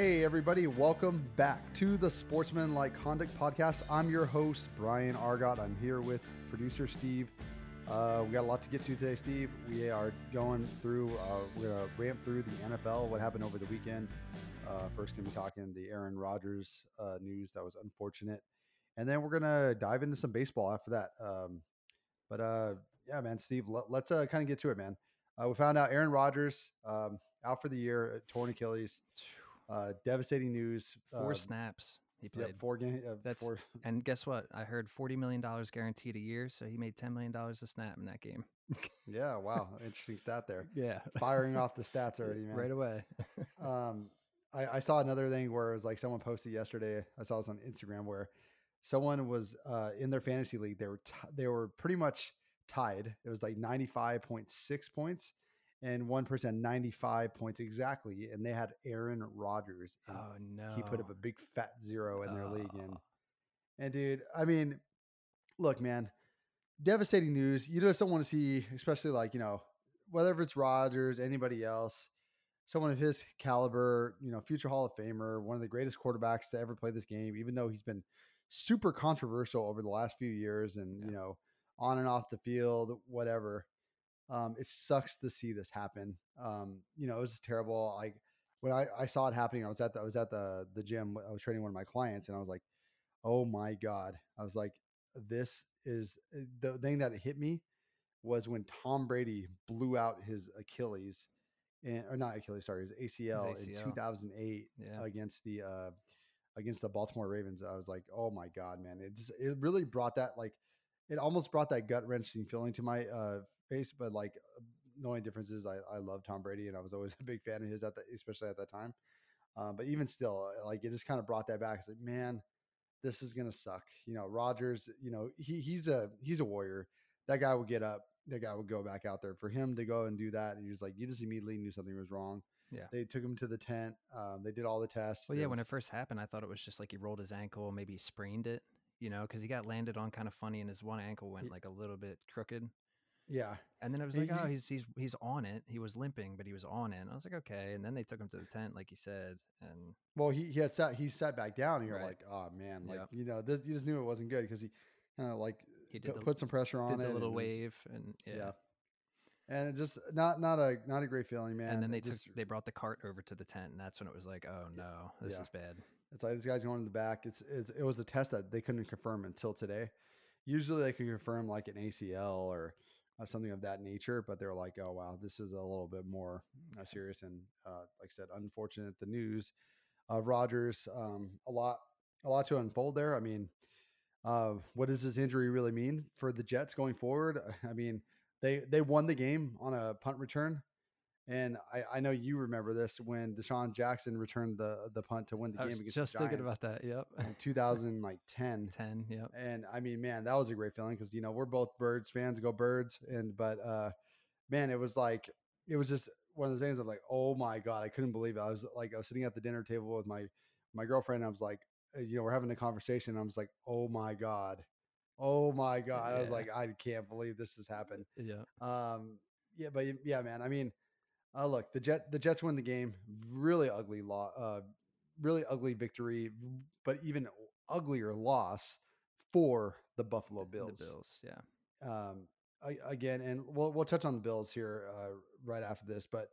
Hey, everybody, welcome back to the Sportsmanlike Conduct Podcast. I'm your host, Brian Argot. I'm here with producer Steve. Uh, we got a lot to get to today, Steve. We are going through, uh, we're going to ramp through the NFL, what happened over the weekend. Uh, first, going to be talking the Aaron Rodgers uh, news that was unfortunate. And then we're going to dive into some baseball after that. Um, but uh, yeah, man, Steve, let, us uh, kind of get to it, man. we found out Aaron Rodgers um, out for the year, torn Achilles. Uh, devastating news. Four uh, snaps he played. Yep, four game. Uh, That's four. and guess what? I heard forty million dollars guaranteed a year, so he made ten million dollars a snap in that game. yeah, wow, interesting stat there. Yeah, firing off the stats already, man. Right away. um, I, I, saw another thing where it was like someone posted yesterday. I saw this on Instagram where someone was uh, in their fantasy league. They were t- they were pretty much tied. It was like ninety five point six points and one person 95 points exactly, and they had Aaron Rodgers. oh no! He put up a big fat zero in their oh. league, and and dude, I mean, look, man, devastating news. You just don't want to see, especially like you know, whether it's Rodgers, anybody else, someone of his caliber, you know, future Hall of Famer, one of the greatest quarterbacks to ever play this game, even though he's been super controversial over the last few years, and yeah. you know, on and off the field, whatever um, it sucks to see this happen. Um, you know, it was terrible. Like when I, I saw it happening, I was at the, I was at the the gym. I was training one of my clients, and I was like, "Oh my god!" I was like, "This is eh, the thing that hit me was when Tom Brady blew out his Achilles, and or not Achilles, sorry, his ACL, his ACL. in 2008 yeah. against the uh, against the Baltimore Ravens. I was like, "Oh my god, man!" It just it really brought that like it almost brought that gut wrenching feeling to my uh, face, but like uh, the only difference is I, I love Tom Brady and I was always a big fan of his at the, especially at that time. Um, but even still, uh, like it just kind of brought that back. It's like, man, this is gonna suck. You know, Rodgers. You know, he he's a he's a warrior. That guy would get up. That guy would go back out there. For him to go and do that, and he was like, you just immediately knew something was wrong. Yeah, they took him to the tent. Um, they did all the tests. Well, yeah, was, when it first happened, I thought it was just like he rolled his ankle, maybe he sprained it. You know, because he got landed on kind of funny, and his one ankle went like a little bit crooked. Yeah. And then I was like, oh, he's he's he's on it. He was limping, but he was on it. And I was like, okay. And then they took him to the tent, like you said. And well, he, he had sat he sat back down, and you're right. like, oh man, like you know, this, you just knew it wasn't good because he kind of like he did the, put some pressure on did it. The little wave, was, and yeah. yeah. And it just not not a not a great feeling, man. And then they just took, they brought the cart over to the tent, and that's when it was like, oh no, this yeah. is bad. It's like this guy's going in the back. It's, it's it was a test that they couldn't confirm until today. Usually they can confirm like an ACL or uh, something of that nature. But they're like, oh wow, this is a little bit more uh, serious. And uh, like I said, unfortunate. The news of Rodgers, um, a lot, a lot to unfold there. I mean, uh, what does this injury really mean for the Jets going forward? I mean, they they won the game on a punt return. And I, I know you remember this when DeSean Jackson returned the the punt to win the I game against just the Giants. thinking about that. Yep. In 2000, like 10. 10. Yep. And I mean, man, that was a great feeling because you know we're both Birds fans. Go Birds! And but uh, man, it was like it was just one of those things of like, oh my god, I couldn't believe it. I was like, I was sitting at the dinner table with my my girlfriend. I was like, uh, you know, we're having a conversation. I was like, oh my god, oh my god. Yeah. I was like, I can't believe this has happened. Yeah. Um. Yeah, but yeah, man. I mean uh, look, the Jet the Jets win the game. Really ugly law. Uh, really ugly victory, but even uglier loss for the Buffalo Bills. The Bills, yeah. Um, I, again, and we'll we'll touch on the Bills here uh, right after this, but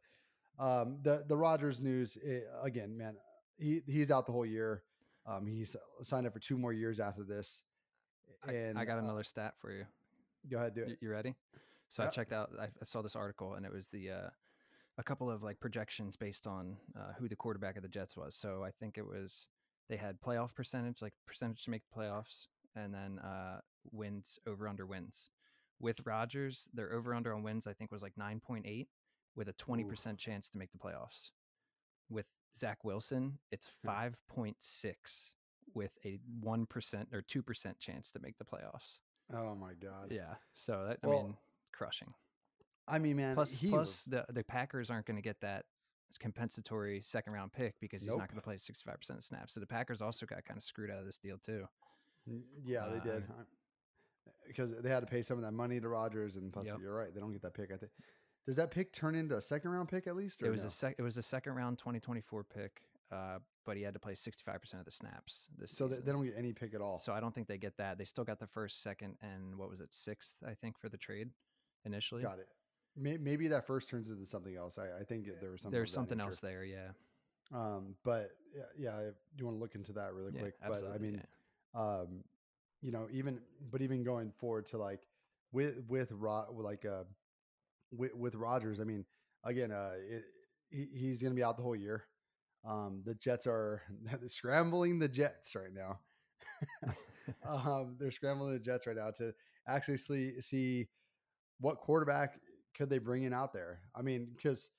um, the the Rodgers news it, eh, again, man, he he's out the whole year. Um, he's signed up for two more years after this. And I, I got uh another uh, stat for you. Go ahead, do it. You ready? So I checked out. I, I saw this article, and it was the uh, a couple of like projections based on uh, who the quarterback of the Jets was. So I think it was they had playoff percentage, like percentage to make the playoffs, and then uh, wins over under wins. With Rodgers, their over under on wins I think was like nine point eight, with a twenty percent chance to make the playoffs. With Zach Wilson, it's five point six with a one percent or two percent chance to make the playoffs. Oh my god! Yeah, so that well, I mean, crushing. I mean, man. Plus, plus was... the the Packers aren't going to get that compensatory second round pick because he's nope. not going to play 65% of snaps. So the Packers also got kind of screwed out of this deal too. Yeah, uh, they did. Because they had to pay some of that money to Rodgers, and plus, yep. you're right, they don't get that pick. I think does that pick turn into a second round pick at least? it was no? a sec. It was a second round 2024 pick, uh, but he had to play 65% of the snaps this So season. they don't get any pick at all. So I don't think they get that. They still got the first, second, and what was it, sixth? I think for the trade initially. Got it. May, maybe that first turns into something else. I, I think there was something. There's something else there, yeah. Um, but yeah, you want to look into that really yeah, quick. But I mean, yeah. um, you know, even but even going forward to like with with like uh with with Rodgers, I mean, again, uh, it, he, he's going to be out the whole year. Um, the Jets are scrambling the Jets right now. um, they're scrambling the Jets right now to actually see see what quarterback could they bring in out there. I mean, because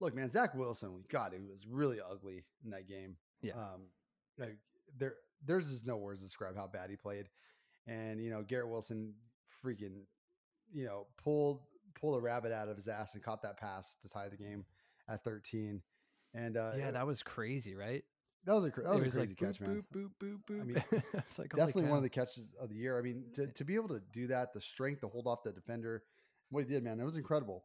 look, man, Zach Wilson, God, he was really ugly in that game. Yeah. Um, like there, there's just no words to describe how bad he played, and you know, Garrett Wilson, freaking, you know, pulled pulled a rabbit out of his ass and caught that pass to tie the game at 13. And uh, yeah, that was crazy, right? that was a that was It a crazy like, catch, boop, man. Boop, boop, boop, boop. I mean, I was like, Definitely one of the catches of the year. I mean, to, to be able to do that, the strength to hold off the defender, what he did, man, it was incredible.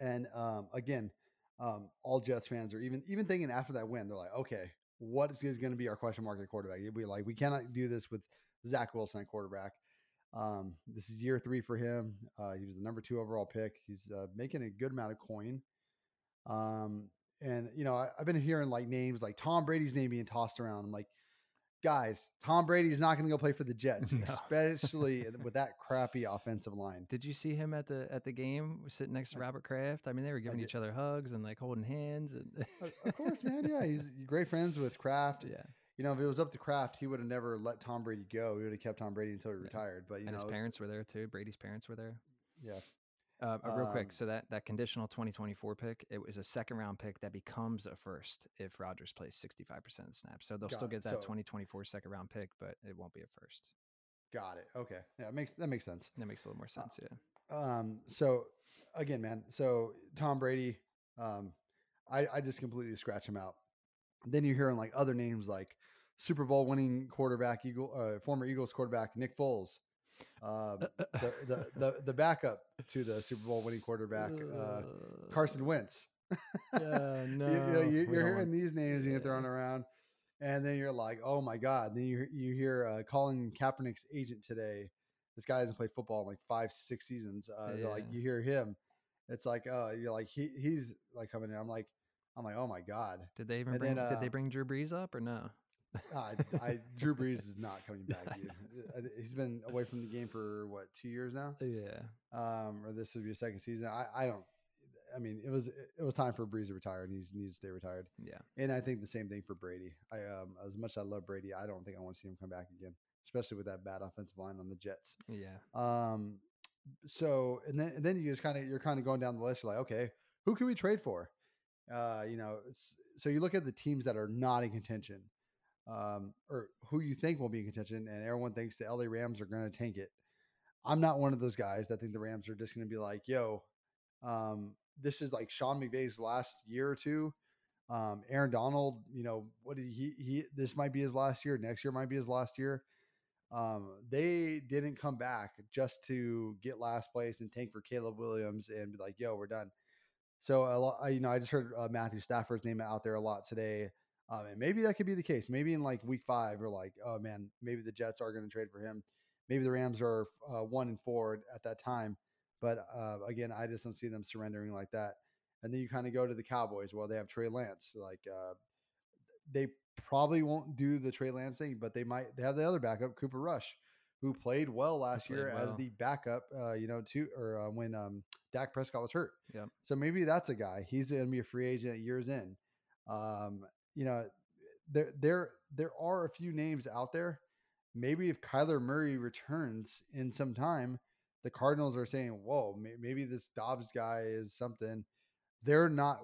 And um, again, um, all Jets fans are even even thinking after that win, they're like, okay, what is going to be our question mark at quarterback? We like we cannot do this with Zach Wilson at quarterback. Um, this is year three for him. Uh, he was the number two overall pick. He's uh, making a good amount of coin. Um, and you know, I, I've been hearing like names like Tom Brady's name being tossed around. I'm like, guys, Tom Brady is not going to go play for the Jets, No. especially with that crappy offensive line. Did you see him at the at the game sitting next to Robert Kraft? I mean, they were giving each other hugs and like holding hands. And Of- Of course, man. Yeah, he's great friends with Kraft. yeah. You know, if it was up to Kraft, he would have never let Tom Brady go. He would have kept Tom Brady until he retired. But you and know, his parents were there too. Brady's parents were there. yeah, Uh, uh, real quick, Um, so that that conditional 2024 pick, it was a second round pick that becomes a first if Rodgers plays 65% of the snaps. So they'll still it. get that So- 2024 second round pick, but it won't be a first. got it. Okay, yeah, it makes that makes sense. That makes a little more Uh, sense. yeah. Um, so again, man, so Tom Brady, um, I, I just completely scratch him out. Then you're hearing like other names like Super Bowl winning quarterback, Eagle, uh, former Eagles quarterback Nick Foles, um, the, the the the backup to the Super Bowl winning quarterback uh, Carson Wentz. Yeah, no. you, know, you're don't hearing these names being Yeah. thrown around, and then you're like, oh my god. Then you you hear uh, Colin Kaepernick's agent today. This guy hasn't played football in like five six seasons. Uh, they're like you hear him, it's like uh, you're like he he's like coming in. I'm like I'm like oh my god. Did they even and bring? then, did they uh, bring Drew Brees up or no? I, I Drew Brees is not coming back. Dude. Uh, He's been away from the game for what two years now, Yeah. um, or this would be a second season. I, I don't. I mean, it was it was time for Brees to retire, and he needs to stay retired. Yeah. And I think the same thing for Brady. I um as much as I love Brady, I don't think I want to see him come back again, especially with that bad offensive line on the Jets. Yeah. Um so and then and then you just kind of you're kind of going down the list, you're like, okay, who can we trade for? Uh, you know, it's so you look at the teams that are not in contention, um, or who you think will be in contention, and everyone thinks the LA Rams are gonna tank it. I'm not one of those guys that think the Rams are just gonna be like, yo, um, this is like Sean McVay's last year or two. Um, Aaron Donald, you know, what did he he this might be his last year, next year might be his last year. Um, they didn't come back just to get last place and tank for Caleb Williams and be like, yo, we're done. So a lot, you know, I just heard uh, Matthew Stafford's name out there a lot today. Um, and maybe that could be the case. Maybe in like week five, we're like, oh man, maybe the Jets are going to trade for him. Maybe the Rams are uh, one and four at that time. But uh, again, I just don't see them surrendering like that. And then you kind of go to the Cowboys. Well, they have Trey Lance. Like uh, they probably won't do the Trey Lance thing, but they might. They have the other backup, Cooper Rush, who played well last played year as the backup. Uh, you know, to or uh, when um, Dak Prescott was hurt. Yep. So maybe that's a guy. He's going to be a free agent years in. Um, you know, there there there are a few names out there. Maybe if Kyler Murray returns in some time, the Cardinals are saying, "Whoa, may- maybe this Dobbs guy is something." They're not.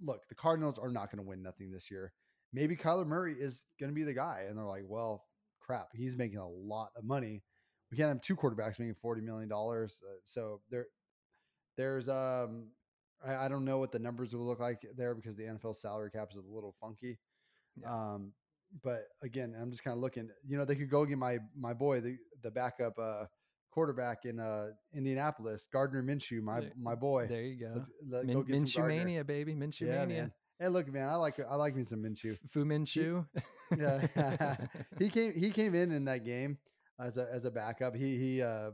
Look, the Cardinals are not going to win nothing this year. Maybe Kyler Murray is going to be the guy, and they're like, "Well, crap, he's making a lot of money. We can't have two quarterbacks making forty million dollars." Uh, so there, there's um, I, I don't know what the numbers will look like there because the NFL salary cap is a little funky. Yeah. Um, but again, I'm just kind of looking. You know, they could go get my my boy, the the backup uh, quarterback in uh, Indianapolis, Gardner Minshew, my There- my boy. There you go. Let's let, Min- go get Minshew mania, baby. Minshew Yeah, mania. man. Hey, look, man, I like I like me some Minshew. Fu Minshew. Yeah, he came he came in in that game as a as a backup. He he uh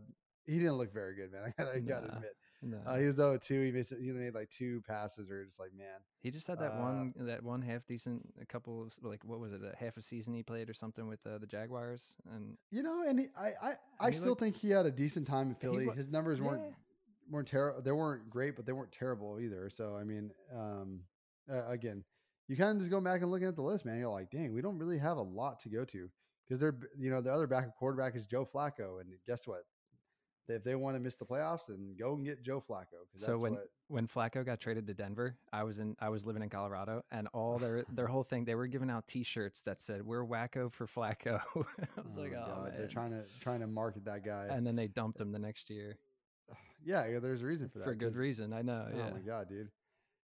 he didn't look very good, man. I gotta, I gotta Nah. admit. No. Uh, he was 0 2. He made he made like two passes, or just like man. he just had that uh, one that one half decent a couple of, like what was it a half a season he played or something with uh, the Jaguars and You know, and he, I I, I still looked- think he had a decent time in Philly. His numbers weren't Yeah. weren't terrible. They weren't great, but they weren't terrible either. So I mean, um, uh, again, you kind of just go back and looking at the list, man. You're like, dang, we don't really have a lot to go to because they're you know the other backup quarterback is Joe Flacco, and guess what? If they want to miss the playoffs, then go and get Joe Flacco So when what. when Flacco got traded to Denver, I was in I was living in Colorado, and all their their whole thing they were giving out T-shirts that said "We're Wacko for Flacco." I was like, my oh God, they're trying to trying to market that guy. and then they dumped him the next year yeah, yeah, there's a reason for that. for good reason. I know. Oh yeah. my god, dude.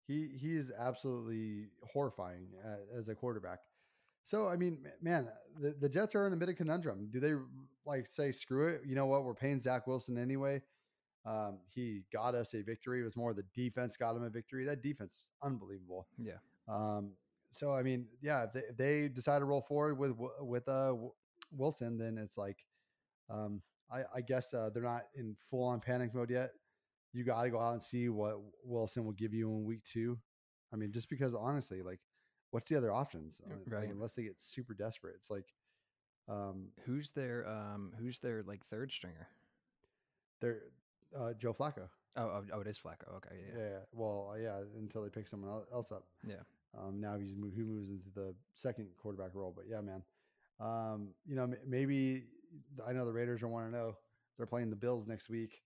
He he is absolutely horrifying uh, as a quarterback. So I mean, man, the, the Jets are in a bit of conundrum. Do they like say screw it? You know what? We're paying Zach Wilson anyway. Um, he got us a victory. It was more the defense got him a victory. That defense is unbelievable. Yeah. Um, so I mean, yeah, if they, if they decide to roll forward with Wi- with uh Wilson, then it's like, um, I, I guess uh, they're not in full on panic mode yet. You got to go out and see what Wilson will give you in week two. I mean, just because honestly, like, what's the other options? Uh, like, right. unless they get super desperate, it's like, um, Who's their um Who's their like third stringer? they're uh, Joe Flacco. Oh, oh, oh, it is Flacco. Okay, Yeah. yeah, Well, yeah, until they pick someone else up. yeah. Um, now he's who moves into the second quarterback role. But yeah, man. Um, you know, maybe I know the Raiders are want to know they're playing the Bills next week.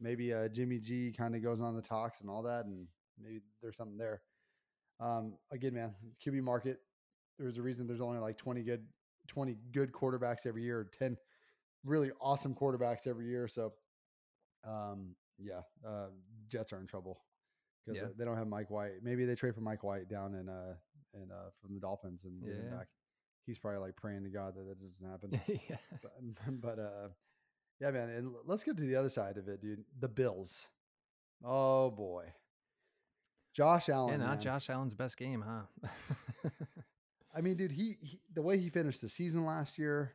Maybe uh, Jimmy G kind of goes on the talks and all that, and maybe there's something there. Um, again, man, QB market. There's a reason there's only like 20 good, 20 good quarterbacks every year, 10 really awesome quarterbacks every year. So, um, yeah, uh, Jets are in trouble because Yeah. they don't have Mike White. Maybe they trade for Mike White down in uh and uh from the Dolphins and Yeah. back. He's probably like praying to God that that doesn't happen. yeah. but, but uh, yeah, man. And let's get to the other side of it, dude. The Bills. Oh boy, Josh Allen. yeah, not man. Josh Allen's best game, huh? I mean, dude, he, he the way he finished the season last year.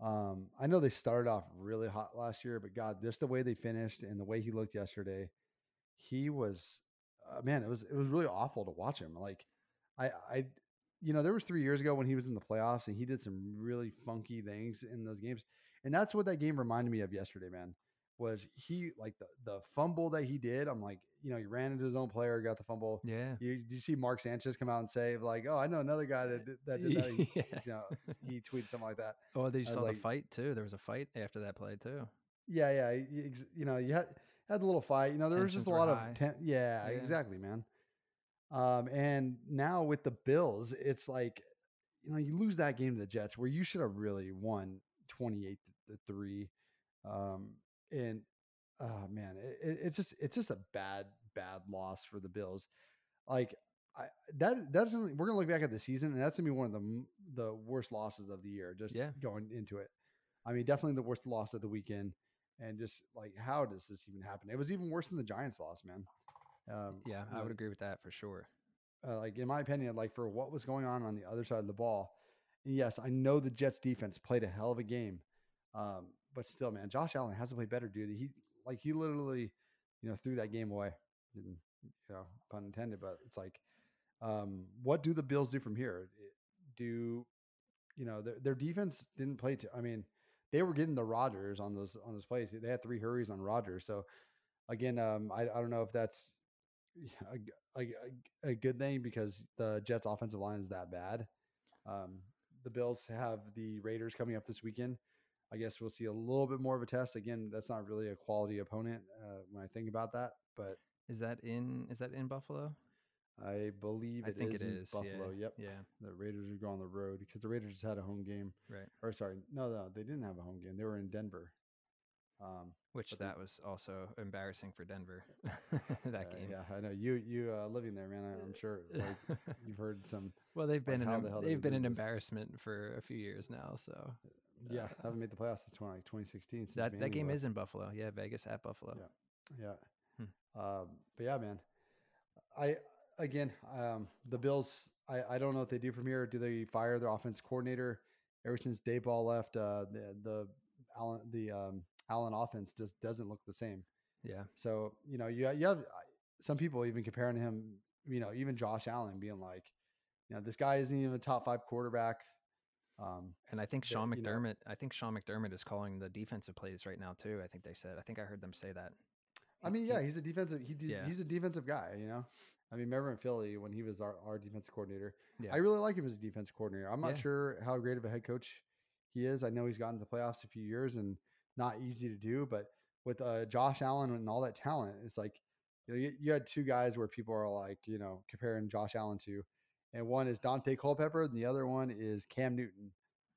Um, I know they started off really hot last year, but God, just the way they finished and the way he looked yesterday, he was, uh, man, it was it was really awful to watch him. Like, I I, you know, there was three years ago when he was in the playoffs and he did some really funky things in those games, and that's what that game reminded me of yesterday, man. Was he like the the fumble that he did? I'm like, you know, he ran into his own player, got the fumble. yeah. You, did you see Mark Sanchez come out and say like, "Oh, I know another guy that did that." Did that. He, Yeah. you know, he tweeted something like that. Oh, they saw like- the fight too. There was a fight after that play too. Yeah, yeah. You, you know, you had had the little fight. You know, there was just a lot high. of ten- yeah, Yeah. exactly, man. Um, and now with the Bills, it's like, you know, you lose that game to the Jets where you should have really won twenty eight to three. Um, and oh man, it, it- it's just it's just a bad bad loss for the Bills. Like I that that's we're gonna look back at the season and that's gonna be one of the the worst losses of the year. Just Yeah. going into it. I mean, definitely the worst loss of the weekend. And just like, how does this even happen? It was even worse than the Giants loss, man. Um, Yeah, I would agree with that for sure. uh, like in my opinion, like for what was going on on the other side of the ball. yes, I know the Jets defense played a hell of a game, um, but still, man, Josh Allen has to play better, dude. He like he literally, you know, threw that game away. Didn't, you know, pun intended, but it's like, um, what do the Bills do from here? Do you know their, their defense didn't play to? I mean, they were getting the Rodgers on those on those plays. They had three hurries on Rodgers. So again, um, I, I don't know if that's a a good thing because the Jets offensive line is that bad. Um, the Bills have the Raiders coming up this weekend. I guess we'll see a little bit more of a test. Again, that's not really a quality opponent uh, when I think about that, but Is that in is that in Buffalo? I believe I it think is it in. Buffalo. Yeah. Yep. Yeah. The Raiders are going on the road because the Raiders just had a home game. Right. Or sorry, no, no, they didn't have a home game. They were in Denver. Um, Which that was also embarrassing for Denver. that uh, game. Yeah, I know you. You uh, living there, man. I, I'm sure. Like you've heard some. well, they've been like, an the they've been an embarrassment for a few years now. So Yeah, Uh, haven't made the playoffs since 20, like 2016. Since that that game left. is in Buffalo. Yeah, Vegas at Buffalo. Yeah. Yeah. Hmm. Um, but yeah, man, I again, um, the Bills. I, I don't know what they do from here. Do they fire their offense coordinator? Ever since Daboll left, uh, the the Allen the um, Allen offense just doesn't look the same. Yeah. So you know you you have some people even comparing him. You know, even Josh Allen being like, you know, this guy isn't even a top five quarterback. Um, and I think Sean McDermott. Know, I think Sean McDermott is calling the defensive plays right now too. I think they said. I think I heard them say that. I mean, yeah, he's a defensive. He, he's, yeah. he's a defensive guy. You know, I mean, remember in Philly when he was our, our defensive coordinator. Yeah. I really like him as a defensive coordinator. I'm not yeah. sure how great of a head coach he is. I know he's gotten to the playoffs a few years and not easy to do, but with uh, Josh Allen and all that talent, it's like you know you, you had two guys where people are like you know comparing Josh Allen to, and one is Daunte Culpepper, and the other one is Cam Newton.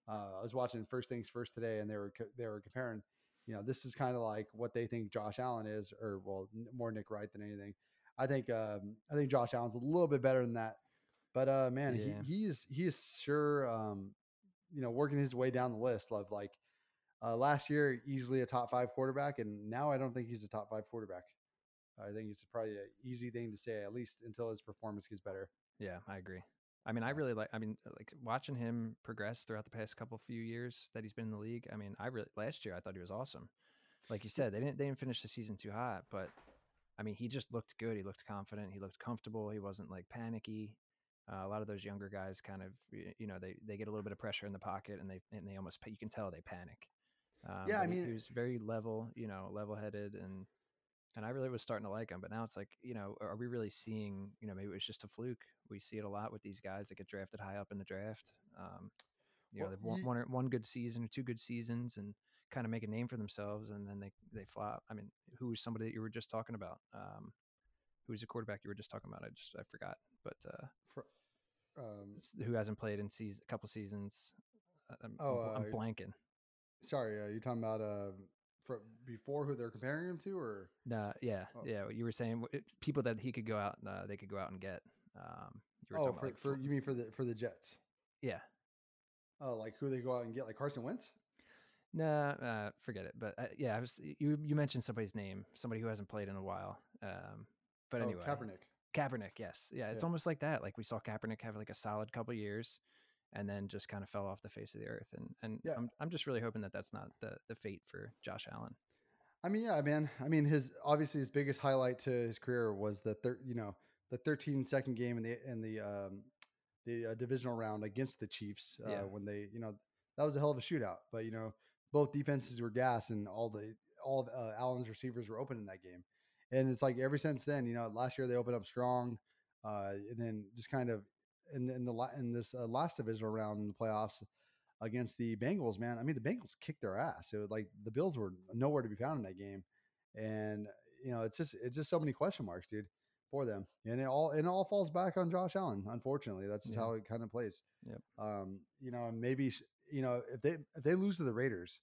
Uh, I was watching First Things First today, and they were they were comparing. You know, this is kind of like what they think Josh Allen is, or well, more Nick Wright than anything. I think um, I think Josh Allen's a little bit better than that, but uh, man, yeah. he he's he is sure um, you know working his way down the list of like uh, last year easily a top five quarterback, and now I don't think he's a top five quarterback. I think it's probably an easy thing to say, at least until his performance gets better. Yeah, I agree. I mean, I really like. I mean, like watching him progress throughout the past couple few years that he's been in the league. I mean, I really last year I thought he was awesome. Like you said, they didn't they didn't finish the season too hot, but I mean, he just looked good. He looked confident. He looked comfortable. He wasn't like panicky. Uh, a lot of those younger guys kind of, you know, they, they get a little bit of pressure in the pocket and they and they almost you can tell they panic. Um, yeah, I mean, he was very level, you know, level headed and and I really was starting to like him. But now it's like, you know, are we really seeing, you know, maybe it was just a fluke. We see it a lot with these guys that get drafted high up in the draft. Um, you well, know, they've won, one, one good season or two good seasons and kind of make a name for themselves, and then they they flop. I mean, who was somebody that you were just talking about? Um, who was a quarterback you were just talking about? I just I forgot, but uh, for, um, who hasn't played in season, a couple seasons? I'm, oh, I'm, I'm uh, blanking. Sorry, uh, you talking about uh, for before who they're comparing him to, or no? Yeah, oh. yeah. You were saying people that he could go out, uh, they could go out and get. Um, oh, for, like for, you mean for the for the Jets? Yeah. Oh, like who they go out and get, like Carson Wentz? No, nah, uh, forget it. But uh, yeah, I was you you mentioned somebody's name, somebody who hasn't played in a while. Um, but oh, anyway, Kaepernick. Kaepernick, yes, yeah, it's yeah. almost like that. Like we saw Kaepernick have like a solid couple years, and then just kind of fell off the face of the earth. And and yeah. I'm I'm just really hoping that that's not the the fate for Josh Allen. I mean, yeah, man. I mean, his obviously his biggest highlight to his career was the third, you know, the 13 second game in the in the um, the uh, divisional round against the Chiefs uh, yeah. when they, you know, that was a hell of a shootout. But you know, both defenses were gas, and all the all of uh, Allen's receivers were open in that game. And it's like ever since then, you know, last year they opened up strong, uh, and then just kind of in, in the in this uh, last divisional round in the playoffs against the Bengals, man. I mean, the Bengals kicked their ass. It was like the Bills were nowhere to be found in that game, and you know, it's just it's just so many question marks, dude, for them, and it all and it all falls back on Josh Allen. Unfortunately, that's just yeah. how it kind of plays. Yep. Um, you know, maybe you know if they if they lose to the Raiders,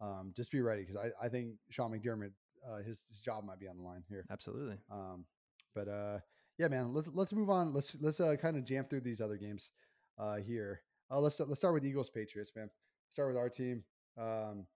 um, just be ready because I, I think Sean McDermott uh, his his job might be on the line here. Absolutely. Um, but uh, yeah, man, let's let's move on. Let's let's uh, kind of jam through these other games uh, here. Uh, let's let's start with Eagles Patriots, man. Start with our team. Um,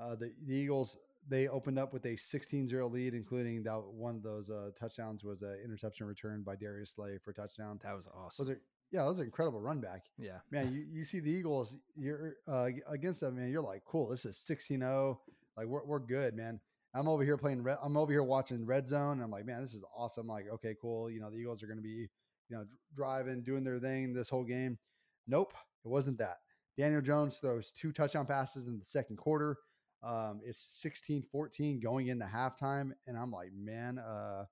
uh, the the Eagles they opened up with a 16-0 lead, including that one of those uh, touchdowns was an interception return by Darius Slay for touchdown. That was awesome. Was it, yeah, that was an incredible run back. Yeah, man, you, you see the Eagles, you're uh, against them, man. You're like, cool. This is 16-0. Like we're we're good, man. I'm over here playing. Red, I'm over here watching Red Zone. I'm like, man, this is awesome. Like, okay, cool. You know, the Eagles are going to be, you know, driving, doing their thing this whole game. Nope, it wasn't that. Daniel Jones throws two touchdown passes in the second quarter. Um, it's 16-14 going into halftime, and I'm like, man, uh,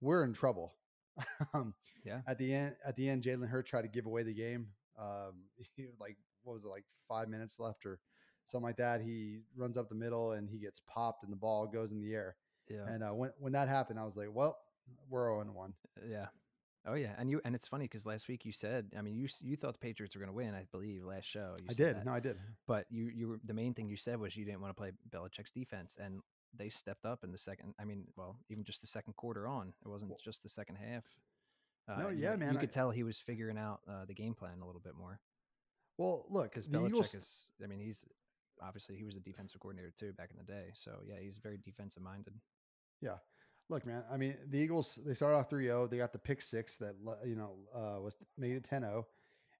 we're in trouble. um, yeah. At the end, at the end, Jalen Hurts tried to give away the game. Um, he, like, what was it, like five minutes left or something like that. He runs up the middle and he gets popped, and the ball goes in the air. Yeah. And uh, when when that happened, I was like, well, we're 0 1. Yeah. Oh yeah, and you and it's funny because last week you said, I mean, you you thought the Patriots were going to win, I believe, last show. I did. That. No, I did. But you you were the main thing you said was you didn't want to play Belichick's defense, and they stepped up in the second. I mean, well, even just the second quarter on, it wasn't well, just the second half. Uh, no, yeah, you, man. You could tell he was figuring out uh, the game plan a little bit more. Well, look, because Belichick Eagles... is. I mean, he's obviously he was a defensive coordinator too back in the day. So yeah, he's very defensive minded. Yeah. Look, man. I mean, the Eagles they started off 3-0. They got the pick six that you know uh, was made it 10-0.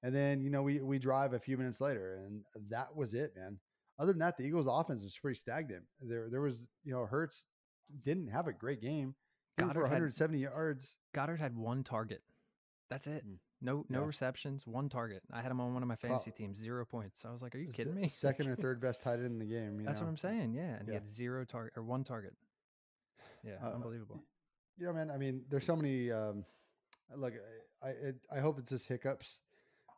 and then you know we we drive a few minutes later, and that was it, man. Other than that, the Eagles' offense was pretty stagnant. There there was you know Hurts didn't have a great game. Goedert for 170 had, yards. Goedert had one target. That's it. Mm. No, no yeah. receptions, one target. I had him on one of my fantasy well, teams, zero points. I was like, "Are you kidding me?" Second or third best tight end in the game. That's know? what I'm saying. Yeah, and yeah. he had zero target or one target. Yeah, uh, unbelievable. You know, man. I mean, there's so many. Um, look, I it, I hope it's just hiccups.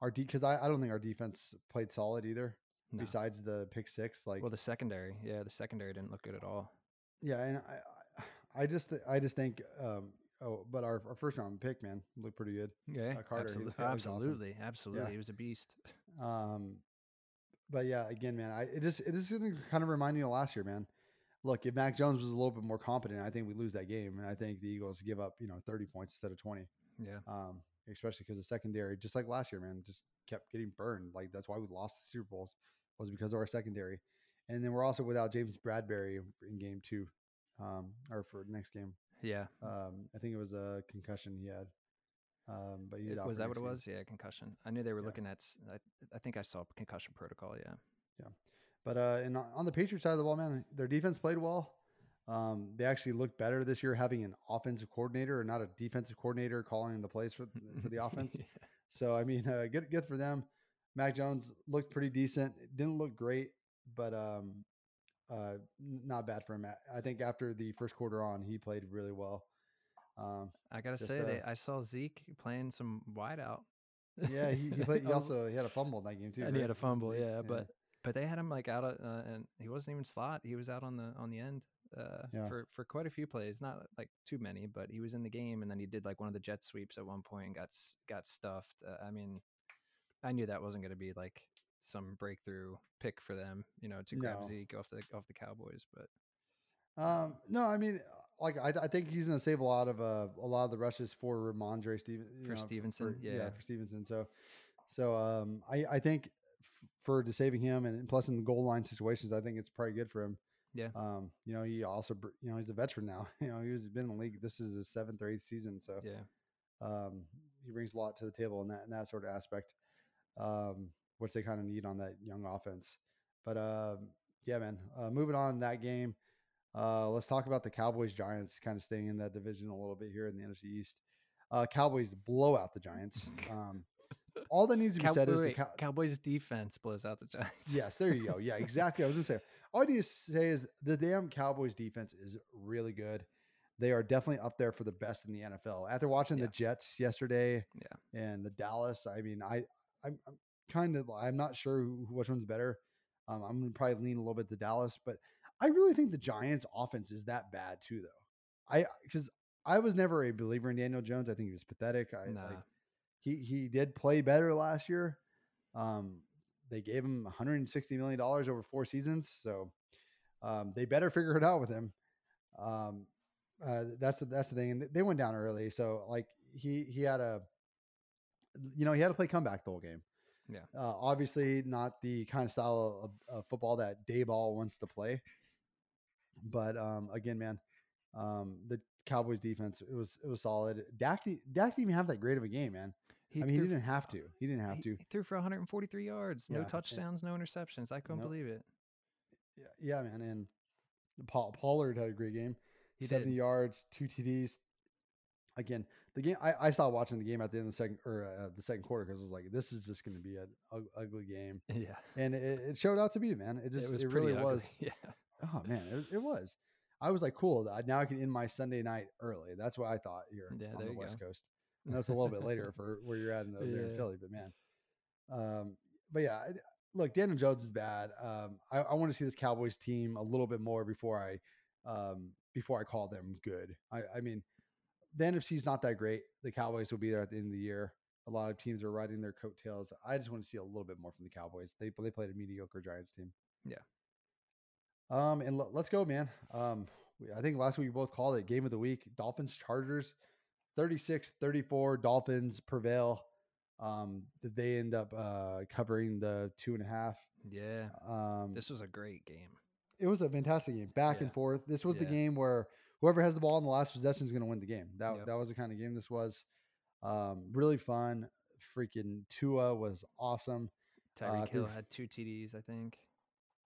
Our because I, I don't think our defense played solid either. No. Besides the pick six, like well, the secondary, yeah, the secondary didn't look good at all. Yeah, and I I just I just think um, Oh, but our, our first round pick, man, looked pretty good. Yeah, uh, Carter, absolutely, he, absolutely, awesome. absolutely. Yeah. He was a beast. Um, but yeah, again, man, I it just it just kind of remind me of last year, man. Look, if Mac Jones was a little bit more competent, I think we lose that game, and I think the Eagles give up, you know, thirty points instead of twenty. Yeah. Um, especially because the secondary, just like last year, man, just kept getting burned. Like that's why we lost the Super Bowls was because of our secondary, and then we're also without James Bradberry in game two, um, or for next game. Yeah. Um, I think it was a concussion he had. Um, but he's it, out was that what it was? Yeah, concussion. I knew they were yeah. looking at. I, I think I saw concussion protocol. Yeah. Yeah, but uh, and on the Patriots side of the ball, man, their defense played well. Um, they actually looked better this year having an offensive coordinator and not a defensive coordinator calling the plays for for the offense. yeah. So I mean, uh, good good for them. Mac Jones looked pretty decent. didn't look great, but um, uh, not bad for him. I think after the first quarter on, he played really well. Um, I gotta just, say, uh, they, I saw Zeke playing some wideout. yeah, he, he, played, he also he had a fumble in that game too. And right? he had a fumble, Zeke, yeah, yeah, But but they had him like out of, uh, and he wasn't even slot. He was out on the on the end uh, yeah. for for quite a few plays. Not like too many, but he was in the game, and then he did like one of the jet sweeps at one point and got got stuffed. Uh, I mean, I knew that wasn't going to be like some breakthrough pick for them, you know, to grab no. Zeke off the off the Cowboys. But um, no, I mean, like I, I think he's going to save a lot of uh, a lot of the rushes for Rhamondre Steven for know, Stevenson. For, yeah. yeah, for Stevenson. So, so um, I I think for to saving him and plus in the goal line situations, I think it's probably good for him. Yeah. Um, you know, he also you know he's a veteran now. you know, he's been in the league. This is his seventh or eighth season. So yeah. Um, he brings a lot to the table in that in that sort of aspect. Um, which they kind of need on that young offense. But uh, yeah, man. Uh, moving on that game, uh, let's talk about the Cowboys Giants kind of staying in that division a little bit here in the NFC East. Uh, Cowboys blow out the Giants. Um, all that needs to be Cow- said is the Cow- Cowboys defense blows out the Giants. yes, there you go. Yeah, exactly. I was gonna say all I need to say is the damn Cowboys defense is really good. They are definitely up there for the best in the NFL. After watching yeah. the Jets yesterday, yeah, and the Dallas, I mean, I I'm, I'm kind of I'm not sure who, which one's better. Um, I'm gonna probably lean a little bit to Dallas, but I really think the Giants' offense is that bad too, though. I because I was never a believer in Daniel Jones. I think he was pathetic. I nah. like he he did play better last year. Um, they gave him 160 million dollars over four seasons, so um, they better figure it out with him. Um, uh, that's the, that's the thing. And they went down early, so like he he had a you know he had to play comeback the whole game. Yeah. Uh, obviously, not the kind of style of, of, football that Daboll wants to play. But um, again, man, um, the Cowboys defense it was it was solid. Dak, Dak didn't even have that great of a game, man. He I mean, he didn't have to. He didn't have he, to. He threw for 143 yards, no touchdowns, no interceptions. I couldn't nope. believe it. Yeah, yeah, man. And Paul Pollard had a great game. He 70 did. yards, two TDs. Again, the game I, I stopped watching the game at the end of the second or uh, the second quarter because I was like, this is just going to be an ugly game. Yeah, and it, it, showed out to be, man. It just it, it really ugly. was. Yeah. Oh man, it, it, was. I was like, cool. Now I can end my Sunday night early. That's what I thought here yeah, on the West go. Coast. Know it's a little bit later for where you're at in, yeah. there in Philly, but man, um, but yeah, look, Daniel Jones is bad. Um, I, I want to see this Cowboys team a little bit more before I, um, before I call them good. I, I mean, the NFC is not that great. The Cowboys will be there at the end of the year. A lot of teams are riding their coattails. I just want to see a little bit more from the Cowboys. They they played a mediocre Giants team. Yeah. Um, and l- let's go, man. Um, I think last week we both called it game of the week. Dolphins Chargers, 36-34. Dolphins prevail. Um, did they end up uh covering the two and a half? Yeah. Um, this was a great game. It was a fantastic game, back yeah. and forth. This was yeah. the game where whoever has the ball in the last possession is going to win the game. That Yep. that was the kind of game this was. Um, really fun. Freaking Tua was awesome. Tyreek through Hill had two TDs, I think.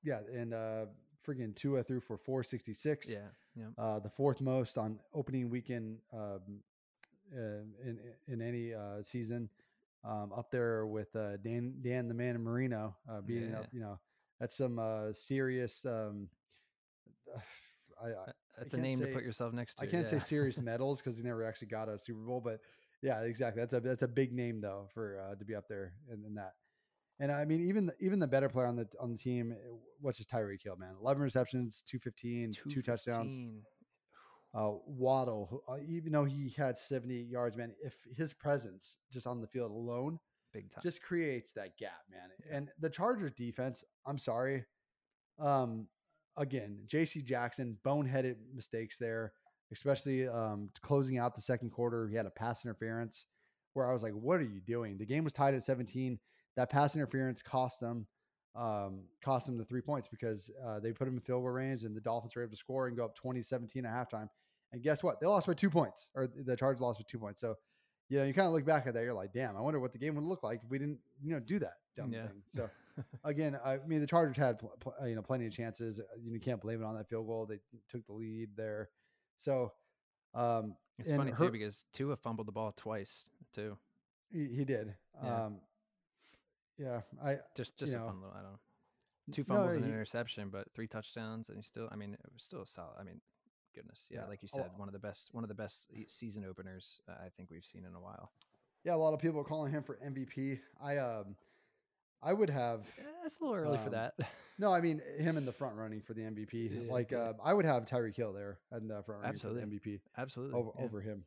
Yeah, and uh, freaking Tua threw for 466. Yeah, yeah. uh, the fourth most on opening weekend um, uh, in in any uh, season, um, up there with uh, Dan Dan the Man Marino uh, beating Yeah. up. You know, that's some uh, serious. Um, I, I That's a name say- to put yourself next to. I can't say serious medals because he never actually got a Super Bowl, but yeah, exactly. That's a that's a big name though for uh, to be up there in, in that. And I mean, even the, even the better player on the on the team, uh, what's just Tyreek Hill, man. Eleven receptions, 215, two fifteen, two touchdowns. 215. Uh, Waddle, who- uh, even though he had 78 yards, man, if his presence just on the field alone Big time. just creates that gap, man. And the Chargers defense, I'm sorry. Um, again, JC Jackson, boneheaded mistakes there, especially um, closing out the second quarter. He had a pass interference where I was like, what are you doing? The game was tied at 17. That pass interference cost them. Um, cost them the three points because uh, they put him in field goal range and the Dolphins were able to score and go up 20-17 at halftime. And guess what? They lost by two points, or the Chargers lost by two points. So, you know, you kind of look back at that, you're like, damn, I wonder what the game would look like if we didn't, you know, do that dumb Yeah. thing. So, again, I mean, the Chargers had pl- pl- you know plenty of chances. Uh, You can't blame it on that field goal. They took the lead there. So, um, it's funny her- too because Tua fumbled the ball twice too. he, he did. Yeah. Um, yeah, I Just just a know, fun little. I don't know. Two no, fumbles and an he- interception, but three touchdowns, and he still. I mean, it was still a solid. I mean, goodness, yeah, Yeah, like you said, one of the best, one of the best season openers uh, I think we've seen in a while. yeah, a lot of people are calling him for MVP. I um, I would have Eh, it's a little early for Um, that. no, I mean him in the front running for the MVP. Yeah, like uh, I would have Tyreek Hill there in the front running Absolutely. for the MVP. Absolutely. over yeah. over him.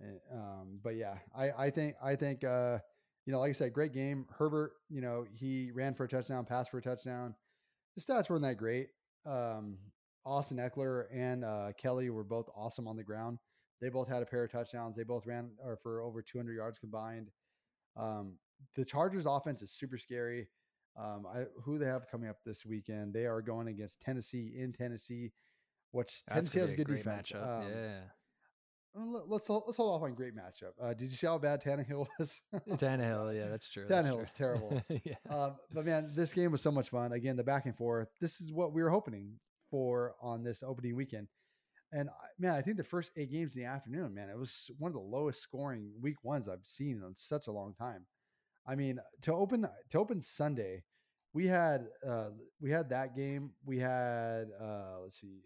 And, um, but yeah, I I think I think uh, you know, like I said, great game. Herbert, you know, he ran for a touchdown, passed for a touchdown. The stats weren't that great. Um, Austin Ekeler and uh, Kelley were both awesome on the ground. They both had a pair of touchdowns. They both ran or for over 200 yards combined. Um, the Chargers offense is super scary. Um, I, who they have coming up this weekend? They are going against Tennessee in Tennessee, which That's Tennessee has a good defense. Um, yeah. uh, let- Let's let's hold off on great matchup. Uh, did you see how bad Tannehill was? Tannehill, yeah, that's true. that's Tannehill true. was terrible. yeah. uh, but man, this game was so much fun. Again, the back and forth. This is what we were hoping for on this opening weekend. And man, I think the first eight games in the afternoon, man, it was one of the lowest scoring week ones I've seen in such a long time. I mean, to open to open Sunday, we had uh, we had that game. We had uh, let's see,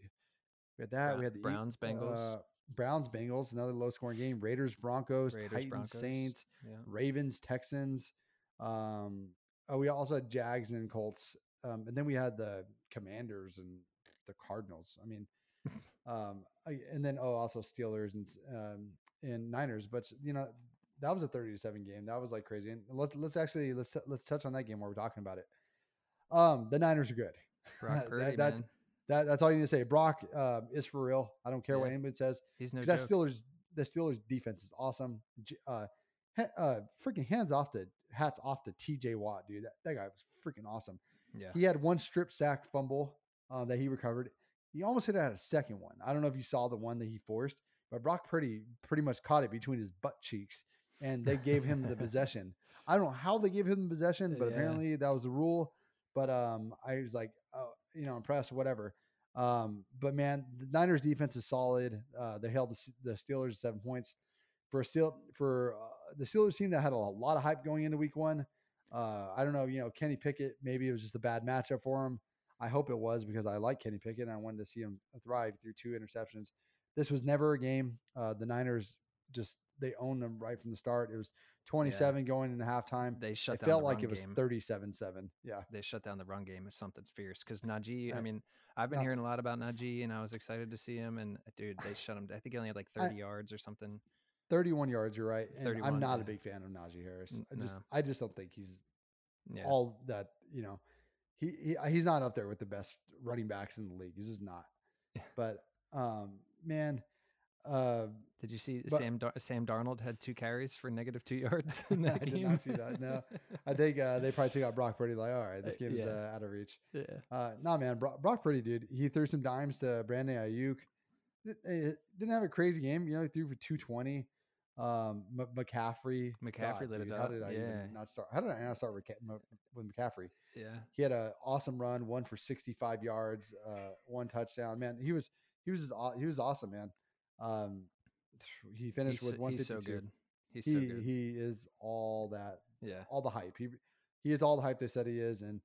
we had that. Brown- we had the E- Browns, Bengals. uh, Browns Bengals, another low scoring game. Raiders Broncos, Raiders, Titans Broncos. Saints, Yeah. Ravens, Texans. Um, oh, we also had Jags and Colts, um, and then we had the Commanders and the Cardinals. I mean, um, and then oh, also Steelers and um, and Niners. But you know, that was a thirty to seven game. That was like crazy. And let's let's actually let's let's touch on that game while we're talking about it. Um, the Niners are good. Brock That- Purdy, that- man. That that's all you need to say. Brock uh, is for real. I don't care what anybody says. He's no that. Steelers, the Steelers defense is awesome. Uh, uh, freaking hands off to hats off to T.J. Watt, dude. That, that guy was freaking awesome. yeah. He had one strip sack fumble uh, that he recovered. He almost hit out a second one. I don't know if you saw the one that he forced, but Brock Purdy pretty much caught it between his butt cheeks, and they gave him the possession. I don't know how they gave him the possession, but Yeah. apparently that was the rule. But um, I was like, oh, you know, impressed, whatever. Um, but man, the Niners defense is solid. Uh, they held the, the Steelers to seven points for a steel for uh, the Steelers team that had a lot of hype going into Week One. Uh, I don't know, you know, Kenny Pickett. Maybe it was just a bad matchup for him. I hope it was because I like Kenny Pickett and I wanted to see him thrive through two interceptions. This was never a game. Uh, the Niners just they owned them right from the start. It was 27 going into halftime. They shut It down felt the like it was 37-7. Yeah. They shut down the run game. If something's fierce because Najee. I mean, I've been hearing a lot about Najee, and I was excited to see him. And dude, they shut him. I think he only had like I- 30 yards or something. 31 yards, you're right. And I'm not yeah. a big fan of Najee Harris. I just no. I just don't think he's Yeah. all that, you know. He, he he's not up there with the best running backs in the league. He's just not. But um man, uh Did you see but- Sam Dar- Sam Darnold had two carries for negative two yards in that I game? did not see that, no. I think uh, they probably took out Brock Purdy. Like, all right, this Uh, game is yeah. uh, out of reach. yeah. Uh, nah, man, Brock, Brock Purdy, dude. He threw some dimes to Brandon Aiyuk. didn't have a crazy game. You know, he threw for 220. Um, M- McCaffrey. McCaffrey God, lit dude, it up. How did I yeah. not start? How did I not start with, with McCaffrey? Yeah, he had an awesome run, one for 65 yards, uh, one touchdown. Man, he was he was he was awesome, man. Um, he finished he's, with 152. He's so good. He's he, so good. He is all that. Yeah, all the hype. He he is all the hype they said he is, and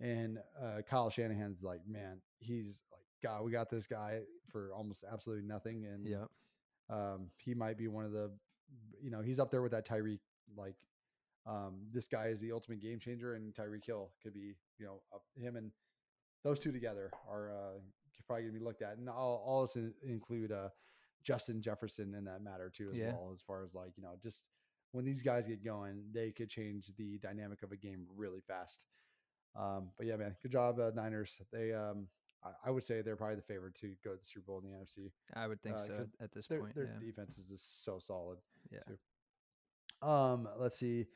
and uh, Kyle Shanahan's like, man, he's like, God, we got this guy for almost absolutely nothing, and yeah, um, he might be one of the, you know, he's up there with that Tyreek. Like, um, this guy is the ultimate game changer, and Tyreek Hill could be, you know, up, him and those two together are uh, probably going to be looked at, and I'll also include uh, Justin Jefferson in that matter too, as yeah. well. As far as like you know, just when these guys get going, they could change the dynamic of a game really fast. Um, but yeah, man, good job, uh, Niners. They, um, I, would say they're probably the favorite to go to the Super Bowl in the NFC. I would think uh, so at this their, point. Their yeah. defense is just so solid. Yeah. Too. Um, let's see.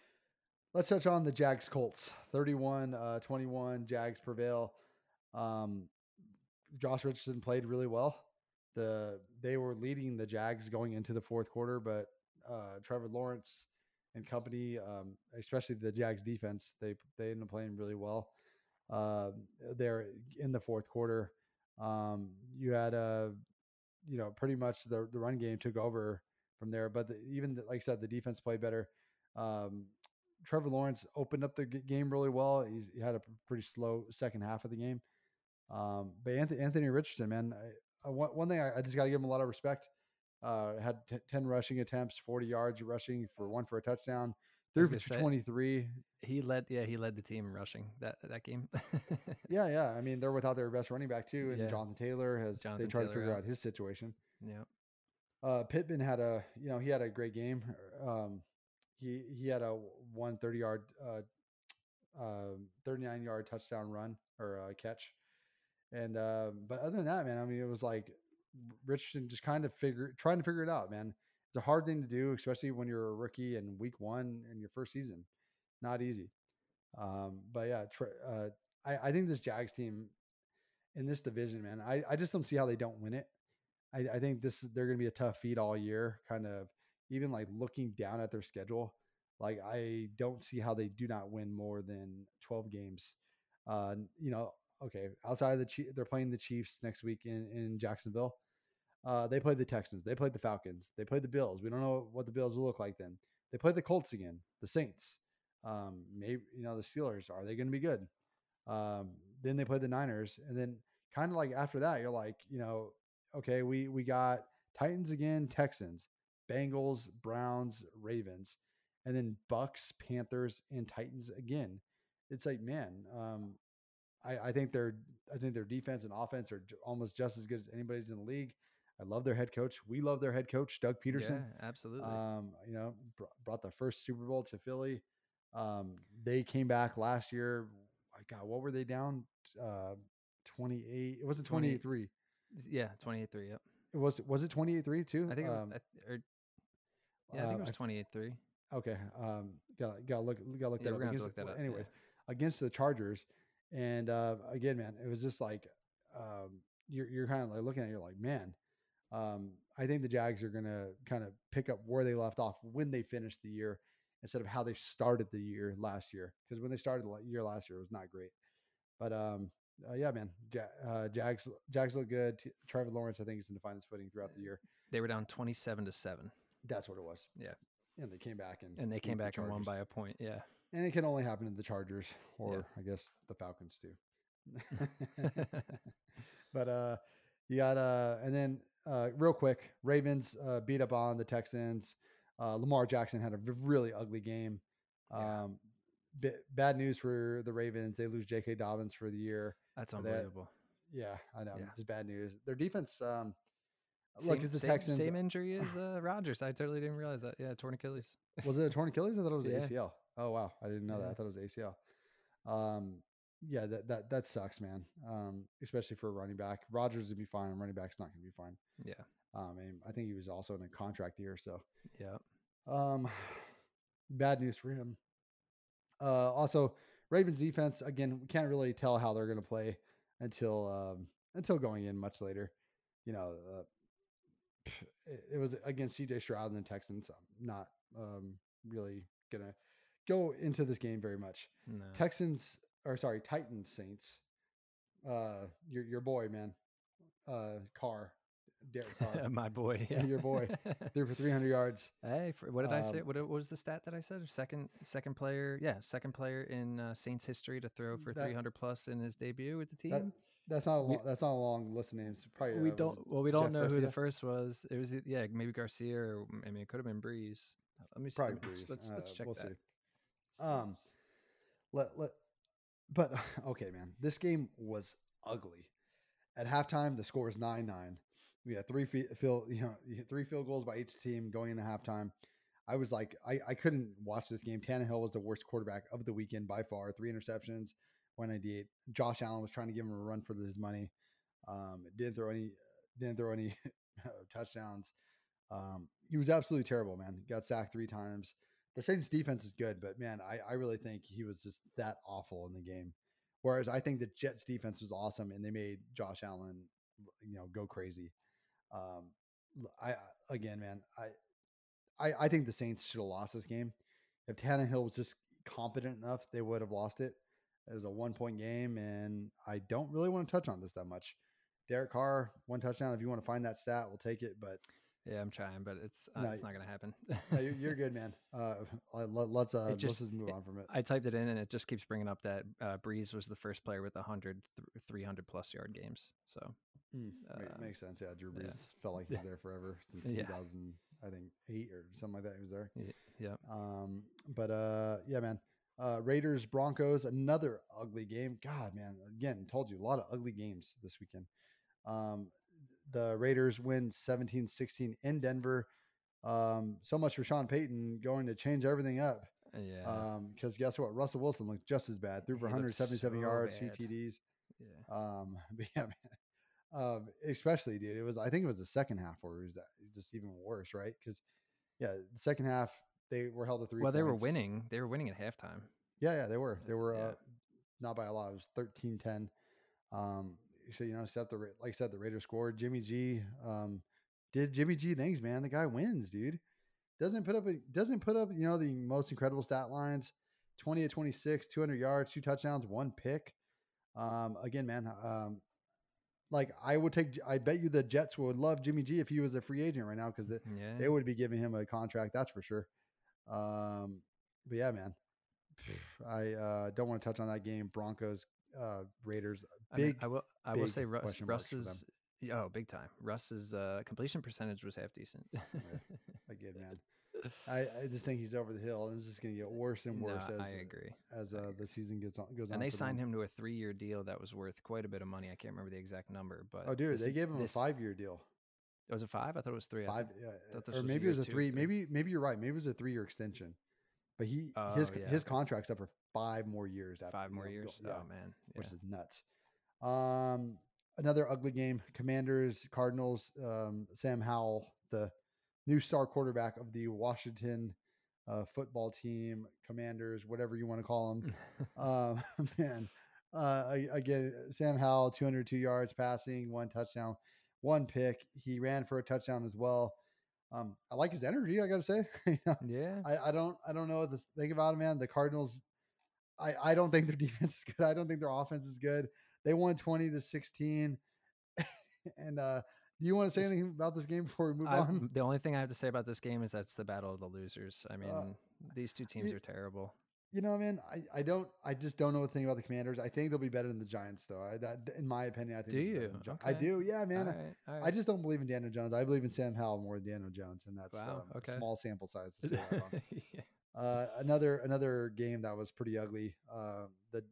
Let's touch on the Jags Colts. 31 uh, 21. Jags prevail. Um, Josh Richardson played really well. The they were leading the Jags going into the fourth quarter, but uh, Trevor Lawrence and company, um, especially the Jags defense, they they ended up playing really well. Uh, there in the fourth quarter, um, you had a, you know, pretty much the the run game took over from there. But the, even the, like I said, the defense played better. Um, Trevor Lawrence opened up the game really well. He's, he had a pretty slow second half of the game. Um, but Anthony, Anthony Richardson, man, I, I, one thing I, I just got to give him a lot of respect. Uh, had t- 10 rushing attempts, 40 yards rushing for one for a touchdown, threw for 23. He led, yeah, he led the team rushing that that game. yeah, yeah. I mean, they're without their best running back too, and yeah. Jonathan Taylor has. Jonathan they tried Taylor to figure out. out his situation. Yeah. Uh, Pittman had a, you know, he had a great game. Um, he he had a 130 yard, uh, uh, 39 yard touchdown run or uh, catch. And uh, but other than that, man, I mean, it was like Richardson just kind of figure trying to figure it out, man. It's a hard thing to do, especially when you're a rookie and week one in your first season. Not easy. Um, but yeah, uh, I, I think this Jags team in this division, man, I, I just don't see how they don't win it. I, I think this they're going to be a tough feat all year. Kind of even like looking down at their schedule, like I don't see how they do not win more than twelve games. Uh, you know, okay, outside of the they're playing the Chiefs next week in, in Jacksonville. Uh, they played the Texans. They played the Falcons. They played the Bills. We don't know what the Bills will look like then. They played the Colts again, the Saints. Um, maybe, you know, the Steelers. Are they going to be good? Um, then they played the Niners. And then kind of like after that, you're like, you know, okay, we, we got Titans again, Texans, Bengals, Browns, Ravens, and then Bucks, Panthers, and Titans again. It's like, man, um, I, I think their I think their defense and offense are almost just as good as anybody's in the league. I love their head coach. We love their head coach, Doug Pederson. Yeah, absolutely. Um, you know, br- brought the first Super Bowl to Philly. Um, they came back last year. God, what were they down? Uh, 28. It wasn't 28 3. Yeah, 28 3. Yep. It was, was it 28 3 too? I think, um, it, or, yeah, I think it uh, was 28 3. Okay. Um, got, got to look, got look yeah, that up. Against, look that up. Anyways, yeah. against the Chargers, and uh, again, man, it was just like um, you're you're kind of like looking at it, you're like, man, um, I think the Jags are gonna kind of pick up where they left off when they finished the year instead of how they started the year last year. Because when they started the year last year, it was not great. But um, uh, yeah, man, ja- uh, Jags Jags look good. T- Trevor Lawrence, I think, is going to find his footing throughout the year. They were down twenty-seven to seven. That's what it was. Yeah, and they came back and and they came back the and won by a point. Yeah, and it can only happen to the Chargers or yeah. I guess the Falcons too. but uh, you got uh, and then uh, real quick, Ravens uh, beat up on the Texans. Uh, Lamar Jackson had a really ugly game. Um, b- bad news for the Ravens. They lose J.K. Dobbins for the year. That's unbelievable. That, yeah, I know. Yeah. It's bad news. Their defense. Um, same, like the same, Texans. Same injury as uh, Rodgers. I totally didn't realize that. Yeah, torn Achilles. was it a torn Achilles? I thought it was yeah. ACL. Oh wow, I didn't know yeah. that. I thought it was ACL. Um, yeah, that that that sucks, man. Um, especially for a running back. Rodgers would be fine. Running back's not going to be fine. Yeah. Um, and I think he was also in a contract year, so yeah. Um, bad news for him. Uh, also Ravens defense again. We can't really tell how they're going to play until um until going in much later. You know, uh, it, it was against CJ Stroud and the Texans. I'm not um, really gonna go into this game very much. No. Texans or sorry, Titans Saints. Uh, your your boy man, uh, Carr, Derek Carr, My boy. Yeah. Your boy. threw for 300 yards. Hey, for, what did I say? Um, What, what was the stat that I said? Second, second player. Yeah, second player in uh, Saints history to throw for 300 plus in his debut with the team. That, that's not a We- long. That's not a long list of names. Probably uh, we don't. Well, we don't Jeff know who the first was. It was yeah, maybe Garcia or I mean, it could have been Brees. Let me see. Probably Brees. Let's, let's Uh, check we'll that. see. Um, let let but okay man this game was ugly. At halftime the score is 9-9 we had three field you know three field goals by each team going into halftime. I was like I, I couldn't watch this game. Tannehill was the worst quarterback of the weekend by far three interceptions 198 josh allen was trying to give him a run for his money. Um didn't throw any didn't throw any touchdowns. Um he was absolutely terrible man. Got sacked three times the Saints defense is good, but man, I, I really think he was just that awful in the game. Whereas I think the Jets defense was awesome and they made Josh Allen, you know, go crazy. Um, I- again, man, I I, I think the Saints should have lost this game. If Tannehill was just competent enough, they would have lost it. It was a one point game, and I don't really want to touch on this that much. Derek Carr, one touchdown. If you want to find that stat, we'll take it. But Yeah, I'm trying, but it's uh, No, it's not gonna happen. no, you're, you're good, man. Uh, let, let's uh, just- let's just move it- on from it. I typed it in and it just keeps bringing up that uh, Brees was the first player with 100, th- 300 plus yard games. So Mm, Uh, makes sense. Yeah, Drew yeah. Felt like he was there forever since Yeah. 2000, I think eight or something like that. He was there. yeah, Um, but uh, yeah, man. Uh, Raiders Broncos, another ugly game. God, man. Again, told you a lot of ugly games this weekend. Um, the Raiders win 17-16 in Denver. Um, so much for Sean Payton going to change everything up. yeah, Um, because guess what? Russell Wilson looked just as bad. Threw for He 177 so yards, bad. two TDs. yeah. Um, but yeah, man. Um, especially, dude, it was. I think it was the second half where it was that just even worse, right? Because yeah, the second half they were held to three. Well, they were winning. They were winning at halftime. Yeah, yeah, they were. They were Yeah. uh, not by a lot. It was 13-10. Um, so you know, set the like I said, the Raiders scored. Jimmy G um, did Jimmy G things, man. The guy wins, dude. Doesn't put up a, doesn't put up you know the most incredible stat lines. 20 to 26, 200 yards, two touchdowns, one pick. Um, again, man, um, like I would take. I bet you the Jets would love Jimmy G if he was a free agent right now because the, Yeah, they would be giving him a contract. That's for sure. Um, but yeah, man, I uh, don't want to touch on that game. Broncos, uh, Raiders. I mean, Big. I will. I will say Russ. Russ's. Oh, big time. Russ's uh, completion percentage was half decent. again, man. I, I just think he's over the hill, and it's just going to get worse and No, worse as I agree. as uh, the season gets on goes on. And they signed them. him to a three-year deal that was worth quite a bit of money. I can't remember the exact number, but Oh, dude, this they gave him this- a five-year deal. It was a five? I thought it was three. Five, yeah, or maybe it was a three. three. Maybe maybe you're right. Maybe it was a three-year extension. But he his Oh, yeah, his contract's up for five more years. After, Five you more know, years. yeah, Oh man, yeah. which is nuts. Um, another ugly game. Commanders, Cardinals. Um, Sam Howell, the new star quarterback of the Washington uh, football team, Commanders, whatever you want to call them. um, man, uh, I- again, Sam Howell, 202 yards passing, one touchdown, one pick. He ran for a touchdown as well. Um, I like his energy. I got to say, You know, yeah. I, I don't I don't know what to think about him, man. The Cardinals, I, I don't think their defense is good. I don't think their offense is good. They won 20 to 16. and uh do you want to say anything about this game before we move I- on? the only thing I have to say about this game is that's the battle of the losers. I mean, Uh, these two teams are terrible. You know, man, I, I don't I just don't know a thing about the Commanders. I think they'll be better than the Giants, though. I, that, in my opinion, I think. Do they'll be better you? Gi- I do. Yeah, man. all right, all I just don't believe in Daniel Jones. I believe in Sam Howell more than Daniel Jones, and that's Wow, um, okay. a small sample size to say that. Yeah. Uh, another another game that was pretty ugly. Uh, the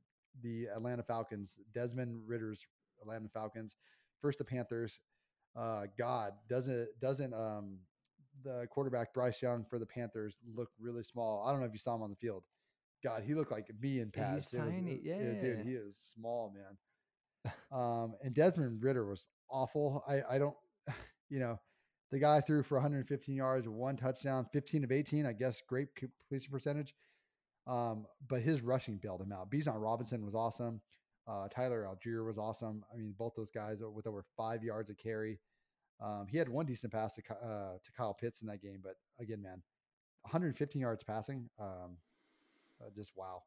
the Atlanta Falcons, Desmond Ridder's Atlanta Falcons, first the Panthers. Uh, God doesn't doesn't um the quarterback Bryce Young for the Panthers look really small. I don't know if you saw him on the field. God, he looked like me in Yeah, he's pads. It was- tiny, dude, he is small, man. um, and Desmond Ridder was awful. I I don't, you know, the guy threw for 115 yards, one touchdown, 15 of 18. I guess great completion percentage. Um, but his rushing bailed him out. Bijan Robinson was awesome. Uh, Tyler Allgeier was awesome. I mean, both those guys with over five yards of carry. Um, he had one decent pass to, uh, to Kyle Pitts in that game, but again, man, 115 yards passing. Um, uh, just wow.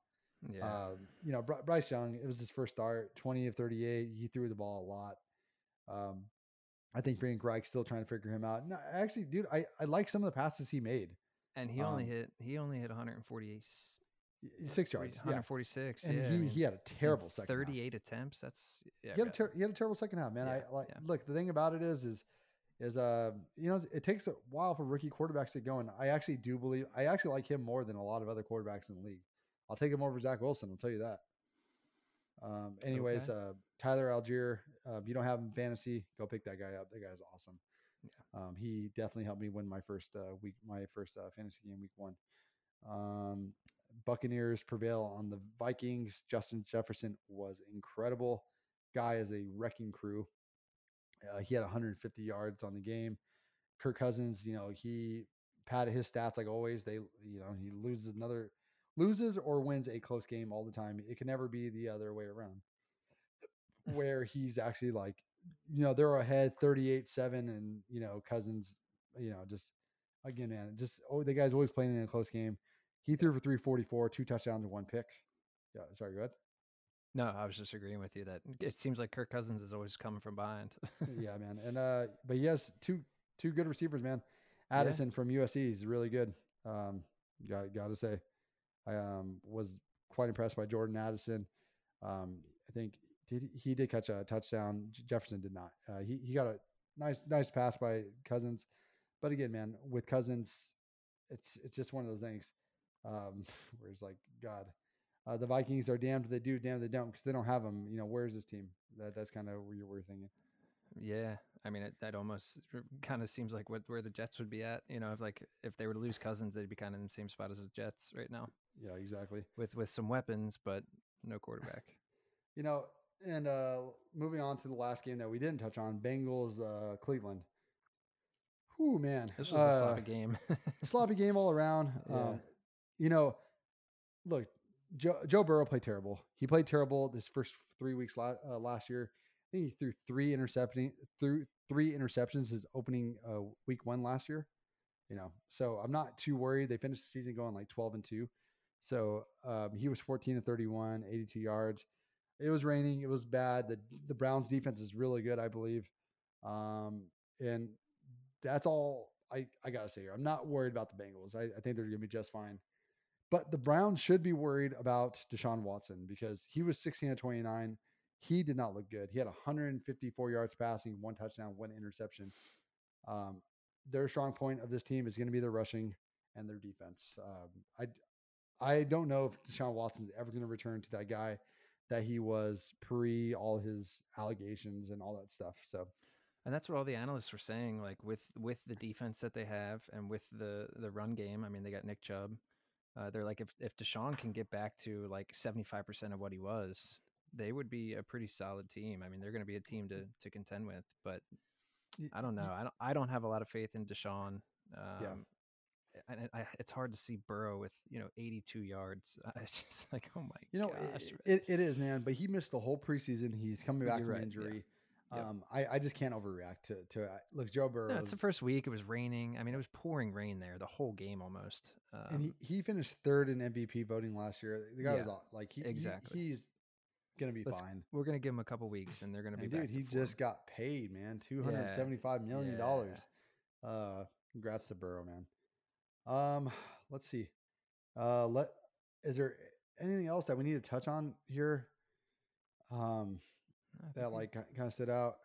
Yeah. Um, you know, Bryce Young, it was his first start, 20 of 38. He threw the ball a lot. Um, I think Frank Reich's still trying to figure him out. No, actually, dude, I, I like some of the passes he made. and he only um, hit he only hit 148 Y- Six yards. Yeah. 146. And yeah, I he, mean, he had a terrible second half. 38 attempts. That's yeah. he had a ter- he had a terrible second half, man. Yeah, I like yeah. look. The thing about it is, is, is uh, you know, it takes a while for rookie quarterbacks to get going. I actually do believe I actually like him more than a lot of other quarterbacks in the league. I'll take him over Zach Wilson. I'll tell you that. Um, anyways, Okay. uh, Tyler Allgeier, uh, if you don't have him fantasy, go pick that guy up. That guy's awesome. Um, he definitely helped me win my first uh, week, my first uh, fantasy game, week one. Um, Buccaneers prevail on the Vikings. Justin Jefferson was incredible. Guy is a wrecking crew. Uh, he had 150 yards on the game. Kirk Cousins, you know, he padded his stats like always. They, you know, he loses another, loses or wins a close game all the time. It can never be the other way around. Where he's actually like, you know, they're ahead 38 7, and, you know, Cousins, you know, just again, man, just, oh, the guy's always playing in a close game. He threw for 344, two touchdowns and one pick. Yeah, sorry, go ahead. No, I was just agreeing with you that it seems like Kirk Cousins is always coming from behind. yeah, man. And uh, but he has two two good receivers, man. Yeah. Addison from USC is really good. Um, got got to say, I um was quite impressed by Jordan Addison. Um, I think did he- did catch a touchdown. Jefferson did not. Uh, he he got a nice nice pass by Cousins, but again, man, with Cousins, it's it's just one of those things. Um, where it's like God. Uh, the Vikings are damned if they do, damned if they don't, because they don't have them. You know, where's this team? That that's kind of where you're, we're thinking. yeah, I mean it, that almost kind of seems like what where the Jets would be at. You know, if like if they were to lose Cousins, they'd be kind of in the same spot as the Jets right now Yeah, exactly. with with some weapons, but no quarterback. You know, and uh moving on to the last game that we didn't touch on, Bengals uh Cleveland. Whew, man. This was uh, a sloppy game. sloppy game all around. Yeah. Um, you know, look, Joe, Joe Burrow played terrible. He played terrible this first three weeks la- uh, last year. I think he threw three intercepting through three interceptions his opening uh, week one last year. You know, so I'm not too worried. They finished the season going like 12 and two. So um, he was 14 and 31, 82 yards. It was raining. It was bad. The the Browns defense is really good, I believe. Um, and that's all I, I gotta say here. I'm not worried about the Bengals. I, I think they're gonna be just fine. But the Browns should be worried about Deshaun Watson because he was 16 to 29. He did not look good. He had 154 yards passing, one touchdown, one interception. Um, their strong point of this team is going to be their rushing and their defense. Um, I I don't know if Deshaun Watson's ever going to return to that guy that he was pre all his allegations and all that stuff. So And that's what all the analysts were saying. Like with with the defense that they have and with the the run game. I mean, they got Nick Chubb. Uh, they're like if if Deshaun can get back to like seventy five percent of what he was, they would be a pretty solid team. I mean, they're going to be a team to to contend with. But I don't know. I don't I don't have a lot of faith in Deshaun. Um, Yeah. And I, it's hard to see Burrow with you know 82 yards. It's just like, oh my You know, gosh, it, it, it is, man. But he missed the whole preseason. He's coming back You're from right, yeah. injury. Yep. Um, I, I just can't overreact to to it. Look, Joe Burrow, No, it's the first week. It was raining. I mean, it was pouring rain there the whole game almost. Um, and he, he finished third in MVP voting last year. The guy was Yeah, aw- like he, he- exactly. he's gonna be Let's- fine. we're gonna give him a couple weeks, and they're gonna be. And back dude, he form. just got paid, man, two hundred seventy-five million dollars. Uh, congrats to Burrow, man. Um, let's see. Uh, let is there anything else that we need to touch on here? Um, that like kind of stood out.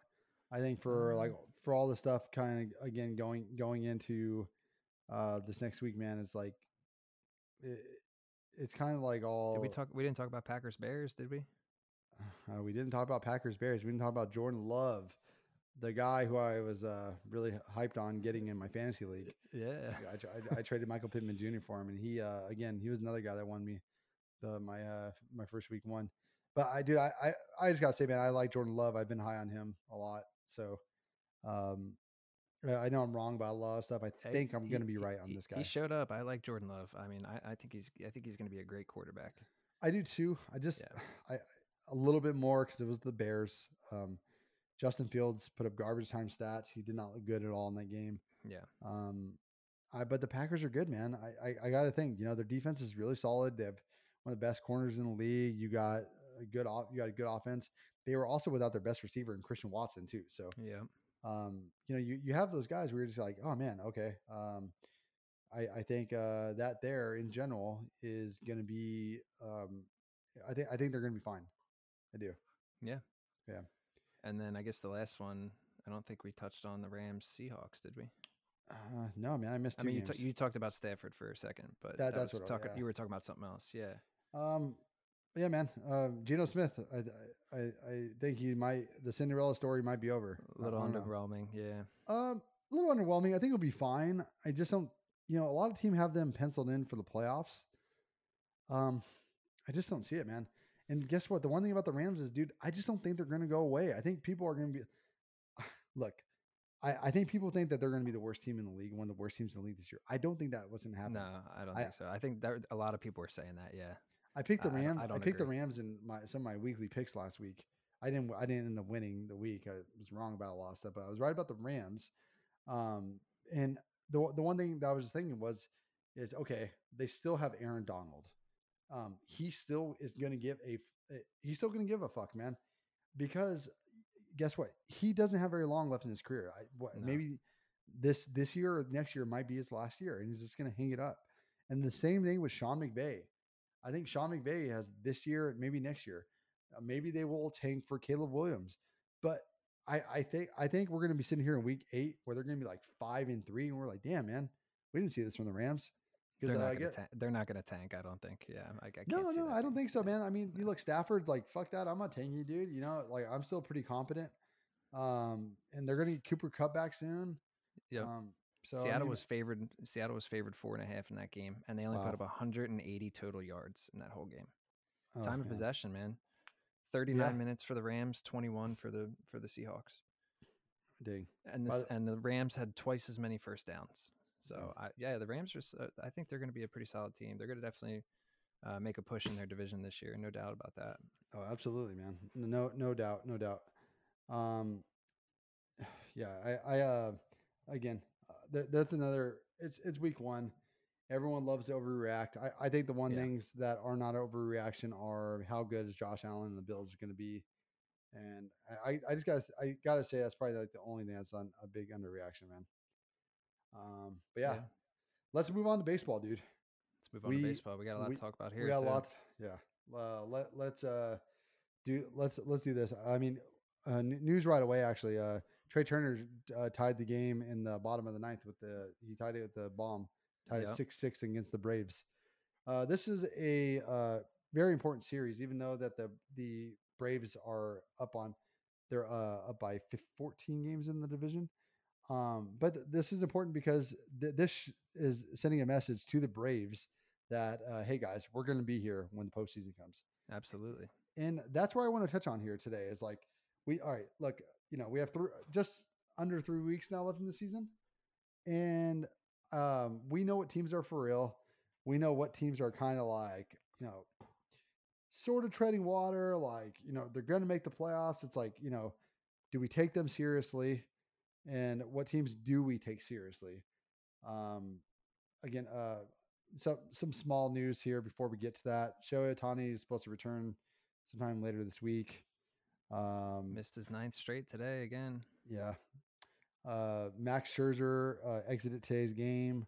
I think for like Um, for all the stuff kind of again going going into uh this next week, man, it's like it, it's kind of like all Did we talk? We didn't talk about Packers Bears, did we? Uh, we didn't talk about Packers Bears. We didn't talk about Jordan Love, the guy who I was uh, really hyped on getting in my fantasy league. Yeah. I, I, I traded Michael Pittman Jr. for him, and he uh, again he was another guy that won me the my uh, my first week one. But I do I, I I just gotta say, man, I like Jordan Love. I've been high on him a lot. So um, I know I'm wrong about a lot of stuff. I think I'm gonna be right on he- this guy. He showed up. I like Jordan Love. I mean, I, I think he's I think he's going to be a great quarterback. I do too. I just Yeah. I a little bit more because it was the Bears. Um, Justin Fields put up garbage time stats. He did not look good at all in that game. Yeah. Um, I, but the Packers are good, man. I, I, I got to think, you know, their defense is really solid. They have one of the best corners in the league. You got a good, off. you got a good offense. They were also without their best receiver in Christian Watson too. So, yeah. Um, you know, you, you have those guys where you're just like, oh man, okay. Um, I, I think uh, that there in general is going to be. Um, I think I think they're going to be fine. I do. Yeah. Yeah. And then I guess the last one, I don't think we touched on the Rams Seahawks, did we? Uh, no, man, I missed. It. I mean, you, t- you talked about Stafford for a second, but that, that that's was what talking. yeah. You were talking about something else, yeah. Um, yeah, man. Uh, Geno Smith. I, I I think he might. The Cinderella story might be over. A little underwhelming, know. yeah. Um, a little underwhelming. I think it'll be fine. I just don't. You know, a lot of team have them penciled in for the playoffs. Um, I just don't see it, man. And guess what? The one thing about the Rams is, dude, I just don't think they're going to go away. I think people are going to be. Look, I, I think people think that they're going to be the worst team in the league, one of the worst teams in the league this year. I don't think that wasn't happening. No, I don't I, think so. I think that a lot of people were saying that. Yeah. I picked the Rams. I, I, don't picked agree. the Rams in my some of my weekly picks last week. I didn't. I didn't end up winning the week. I was wrong about a lot of stuff, but I was right about the Rams. Um, and the the one thing that I was thinking was, is okay. They still have Aaron Donald. Um, he still is going to give a. He's still going to give a fuck, man, because guess what? He doesn't have very long left in his career. I, what, No. Maybe this this year or next year might be his last year, and he's just going to hang it up. And the same thing with Sean McVay. I think Sean McVay has this year, maybe next year. Uh, maybe they will tank for Caleb Williams, but I, I think I think we're going to be sitting here in week eight where they're going to be like five and three, and we're like, damn man, we didn't see this from the Rams. They're Because not, uh, I tank. They're not going to tank. I don't think. Yeah, I, I can't no, see no, I don't think so, man. I mean, you look, Stafford's like, fuck that. I'm not tanking you, dude. You know, like I'm still pretty competent. Um, and they're going to get Cooper cut back soon. Yep. Um, so I Seattle mean, was favored. Seattle was favored four and a half in that game, and they only put Wow. up 180 total yards in that whole game. oh, Time of possession, man. 39 Yeah. minutes for the Rams, 21 for the for the Seahawks, Dang. and this, and the Rams had twice as many first downs. So Yeah. I, yeah, the Rams are. uh, I think they're going to be a pretty solid team. They're going to definitely uh, make a push in their division this year, no doubt about that. Oh, absolutely, man. No, no doubt, no doubt. Um, yeah, I, I, uh, again, uh, th- that's another. It's it's week one. Everyone loves to overreact. I, I think the one Yeah. things that are not overreaction are how good is Josh Allen and the Bills going to be, and I, I- just got I got to say that's probably like the only thing that's on a big underreaction, man. Um, but yeah, Yeah. let's move on to baseball, dude. Let's move on We- to baseball. We got a lot we- to talk about here. we got too. a lot. Yeah. Uh, let let's uh do let's let's do this. I mean, uh, news right away. Actually, uh, Trey Turner uh, tied the game in the bottom of the ninth with the he tied it with the bomb, tied it six six against the Braves. Uh, this is a uh, very important series, even though that the the Braves are up on they're uh, up by 14 games in the division. Um, but th- this is important because th- this sh- is sending a message to the Braves that uh, hey guys, we're going to be here when the postseason comes, Absolutely. and that's where I want to touch on here today. Is like we all right. Look, you know, we have three just under three weeks now left in the season, and um, we know what teams are for real. We know what teams are kind of like, you know, sort of treading water. Like, you know, they're going to make the playoffs. It's like, you know, do we take them seriously? And what teams do we take seriously? Um, again, uh, so some small news here before we get to that. Shohei Ohtani is supposed to return sometime later this week. Um, Missed his ninth straight today again. yeah. Uh, Max Scherzer uh, exited today's game.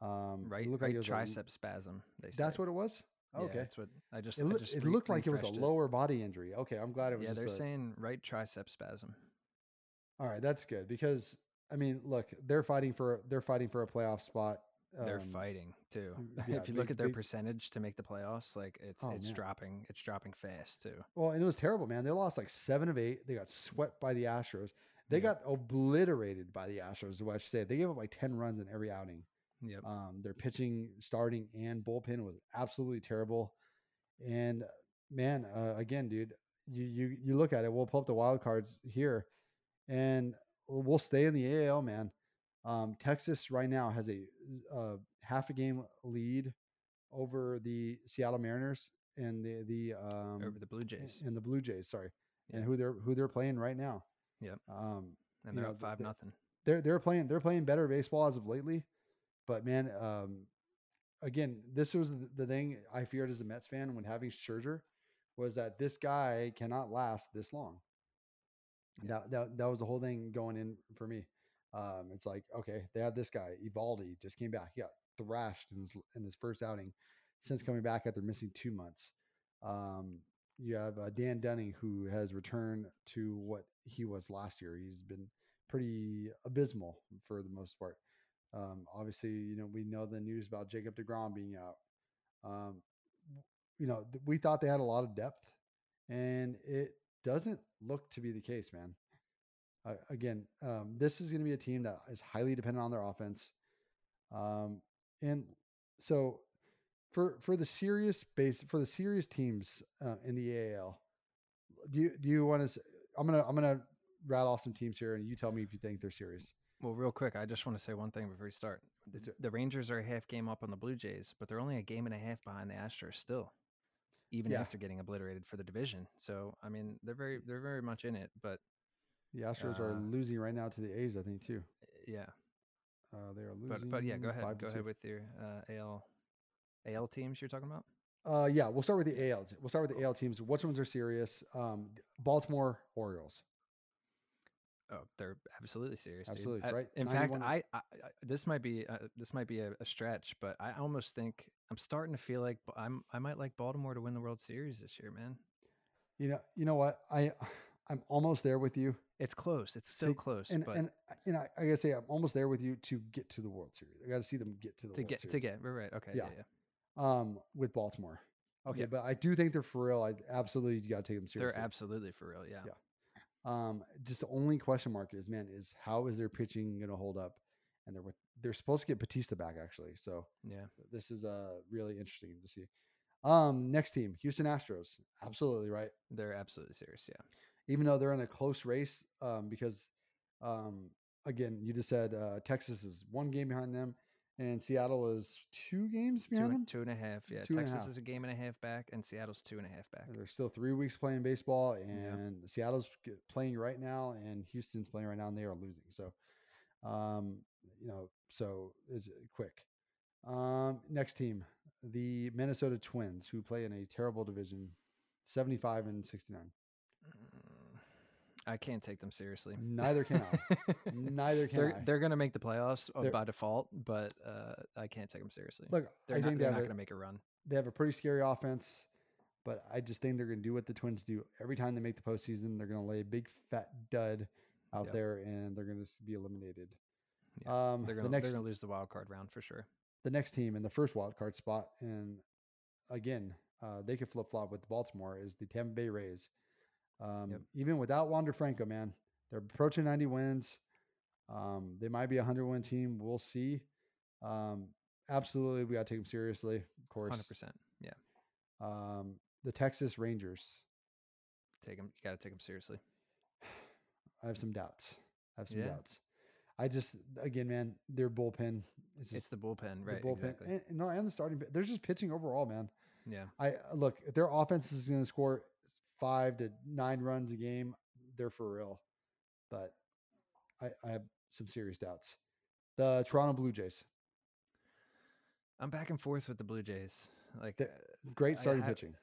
Um, Right, looked right like it was a- tricep spasm. They that's what it was. Yeah, okay. that's what I just. It, I just it looked like it was a lower body injury. Okay, I'm glad it was. Yeah, they're a- saying right tricep spasm. All right, that's good because I mean, look, they're fighting for they're fighting for a playoff spot. They're um, fighting too. yeah, if you look at their big- percentage to make the playoffs, like it's Oh, it's man. dropping. It's dropping fast too. Well, and it was terrible, man. They lost like seven of eight. They got swept by the Astros. They Yeah. got obliterated by the Astros. Is what I should say. They gave up like ten runs in every outing. Yep. Um, their pitching, starting, and bullpen was absolutely terrible. And man, uh, again, dude, you you you look at it. We'll pull up the wild cards here, and we'll stay in the AL, man. Um, Texas right now has a uh, half a game lead over the Seattle Mariners and the the um, Over the Blue Jays. and the Blue Jays. Sorry, and who they're who they're playing right now. Yep. Um, and they're know, up five the- nothing. they're they're playing they're playing better baseball as of lately, but man, um, again, this was the, the thing I feared as a Mets fan when having Scherzer was that this guy cannot last this long. That, that that was the whole thing going in for me. Um, it's like okay, they have this guy Eovaldi just came back. He got thrashed in his in his first outing since coming back after missing two months. Um, you have uh, Dane Dunning who has returned to what he was last year. He's been pretty abysmal for the most part. Um, obviously, you know we know the news about Jacob deGrom being out. Um, you know th- we thought they had a lot of depth, and it doesn't look to be the case, man. Uh, again, um, this is going to be a team that is highly dependent on their offense, um, and so for for the serious base for the serious teams uh, in the AL, do you do you want to? I'm gonna I'm gonna rattle off some teams here, and you tell me if you think they're serious. Well, real quick, I just want to say one thing before we start. The, the Rangers are a half game up on the Blue Jays, but they're only a game and a half behind the Astros still, even Yeah. after getting obliterated for the division. So, I mean, they're very they're very much in it. But The Astros are Uh, losing right now to the A's, I think too. uh, yeah, Uh, they are losing. but but yeah, go ahead, go two. ahead with your uh, AL AL teams you're talking about. Uh, yeah, we'll start with the AL. We'll start with the AL teams. Which ones are serious? Um, Baltimore Orioles. Oh, they're absolutely serious. Absolutely, I- right? In fact, 91 I, I, I this might be uh, this might be a, a stretch, but I almost think I'm starting to feel like I'm I might like Baltimore to win the World Series this year, man. You know, you know what? I I'm almost there with you. It's close. It's so See, close, And but and and I, I gotta say, I'm almost there with you to get to the World Series. I gotta see them get to the to World get Series. to get right, right. Okay, yeah, Yeah. yeah. um with Baltimore. Okay, Yep. but I do think they're for real. I absolutely you gotta take them seriously. They're absolutely for real. Yeah. Yeah. Um, just the only question mark is, man, is how is their pitching going to hold up? And they're with, they're supposed to get Bautista back actually, so Yeah. this is uh really interesting to see. Um, next team, Houston Astros, absolutely right. They're absolutely serious. Yeah. Even though they're in a close race, um, because um, again, you just said uh, Texas is one game behind them, and Seattle is two games Two, behind them. two and a half. Yeah. Two Texas half. is a game and a half back, and Seattle's two and a half back. And There's still three weeks playing baseball, Yeah. and Seattle's playing right now, and Houston's playing right now, and they are losing. So, um, you know, so is it quick. Um, next team, the Minnesota Twins, who play in a terrible division, 75 and 69. I can't take them seriously. Neither can I. Neither can they're I. they're gonna make the playoffs uh, They're- by default, but uh, I can't take them seriously. Look, they're I not, think they they're not gonna make a run. they have a pretty scary offense, but I just think they're going to do what the Twins do every time they make the postseason. They're going to lay a big fat dud out Yep. there, and they're going to be eliminated. Yeah, um, They're the next they're gonna lose the wild card round for sure. the next team in the first wild card spot, and again, uh, they could flip flop with Baltimore, is the Tampa Bay Rays. Um, Yep. Even without Wander Franco, man, they're approaching 90 wins. Um, they might be a 100 win team. We'll see. Um, absolutely, we got to take them seriously, of course. Hundred percent. Yeah. Um, the Texas Rangers, Take them. You gotta take them seriously. I have some doubts. I have some Yeah. doubts. I just, again, man, their bullpen is It's just the bullpen, right? the bullpen. Exactly. And no, and the starting. They're just pitching overall, man. yeah. I look their offense is going to score five to nine runs a game, they're for real. But I, I have some serious doubts. The Toronto Blue Jays, I'm back and forth with the Blue Jays. Like, The- uh, great I starting pitching.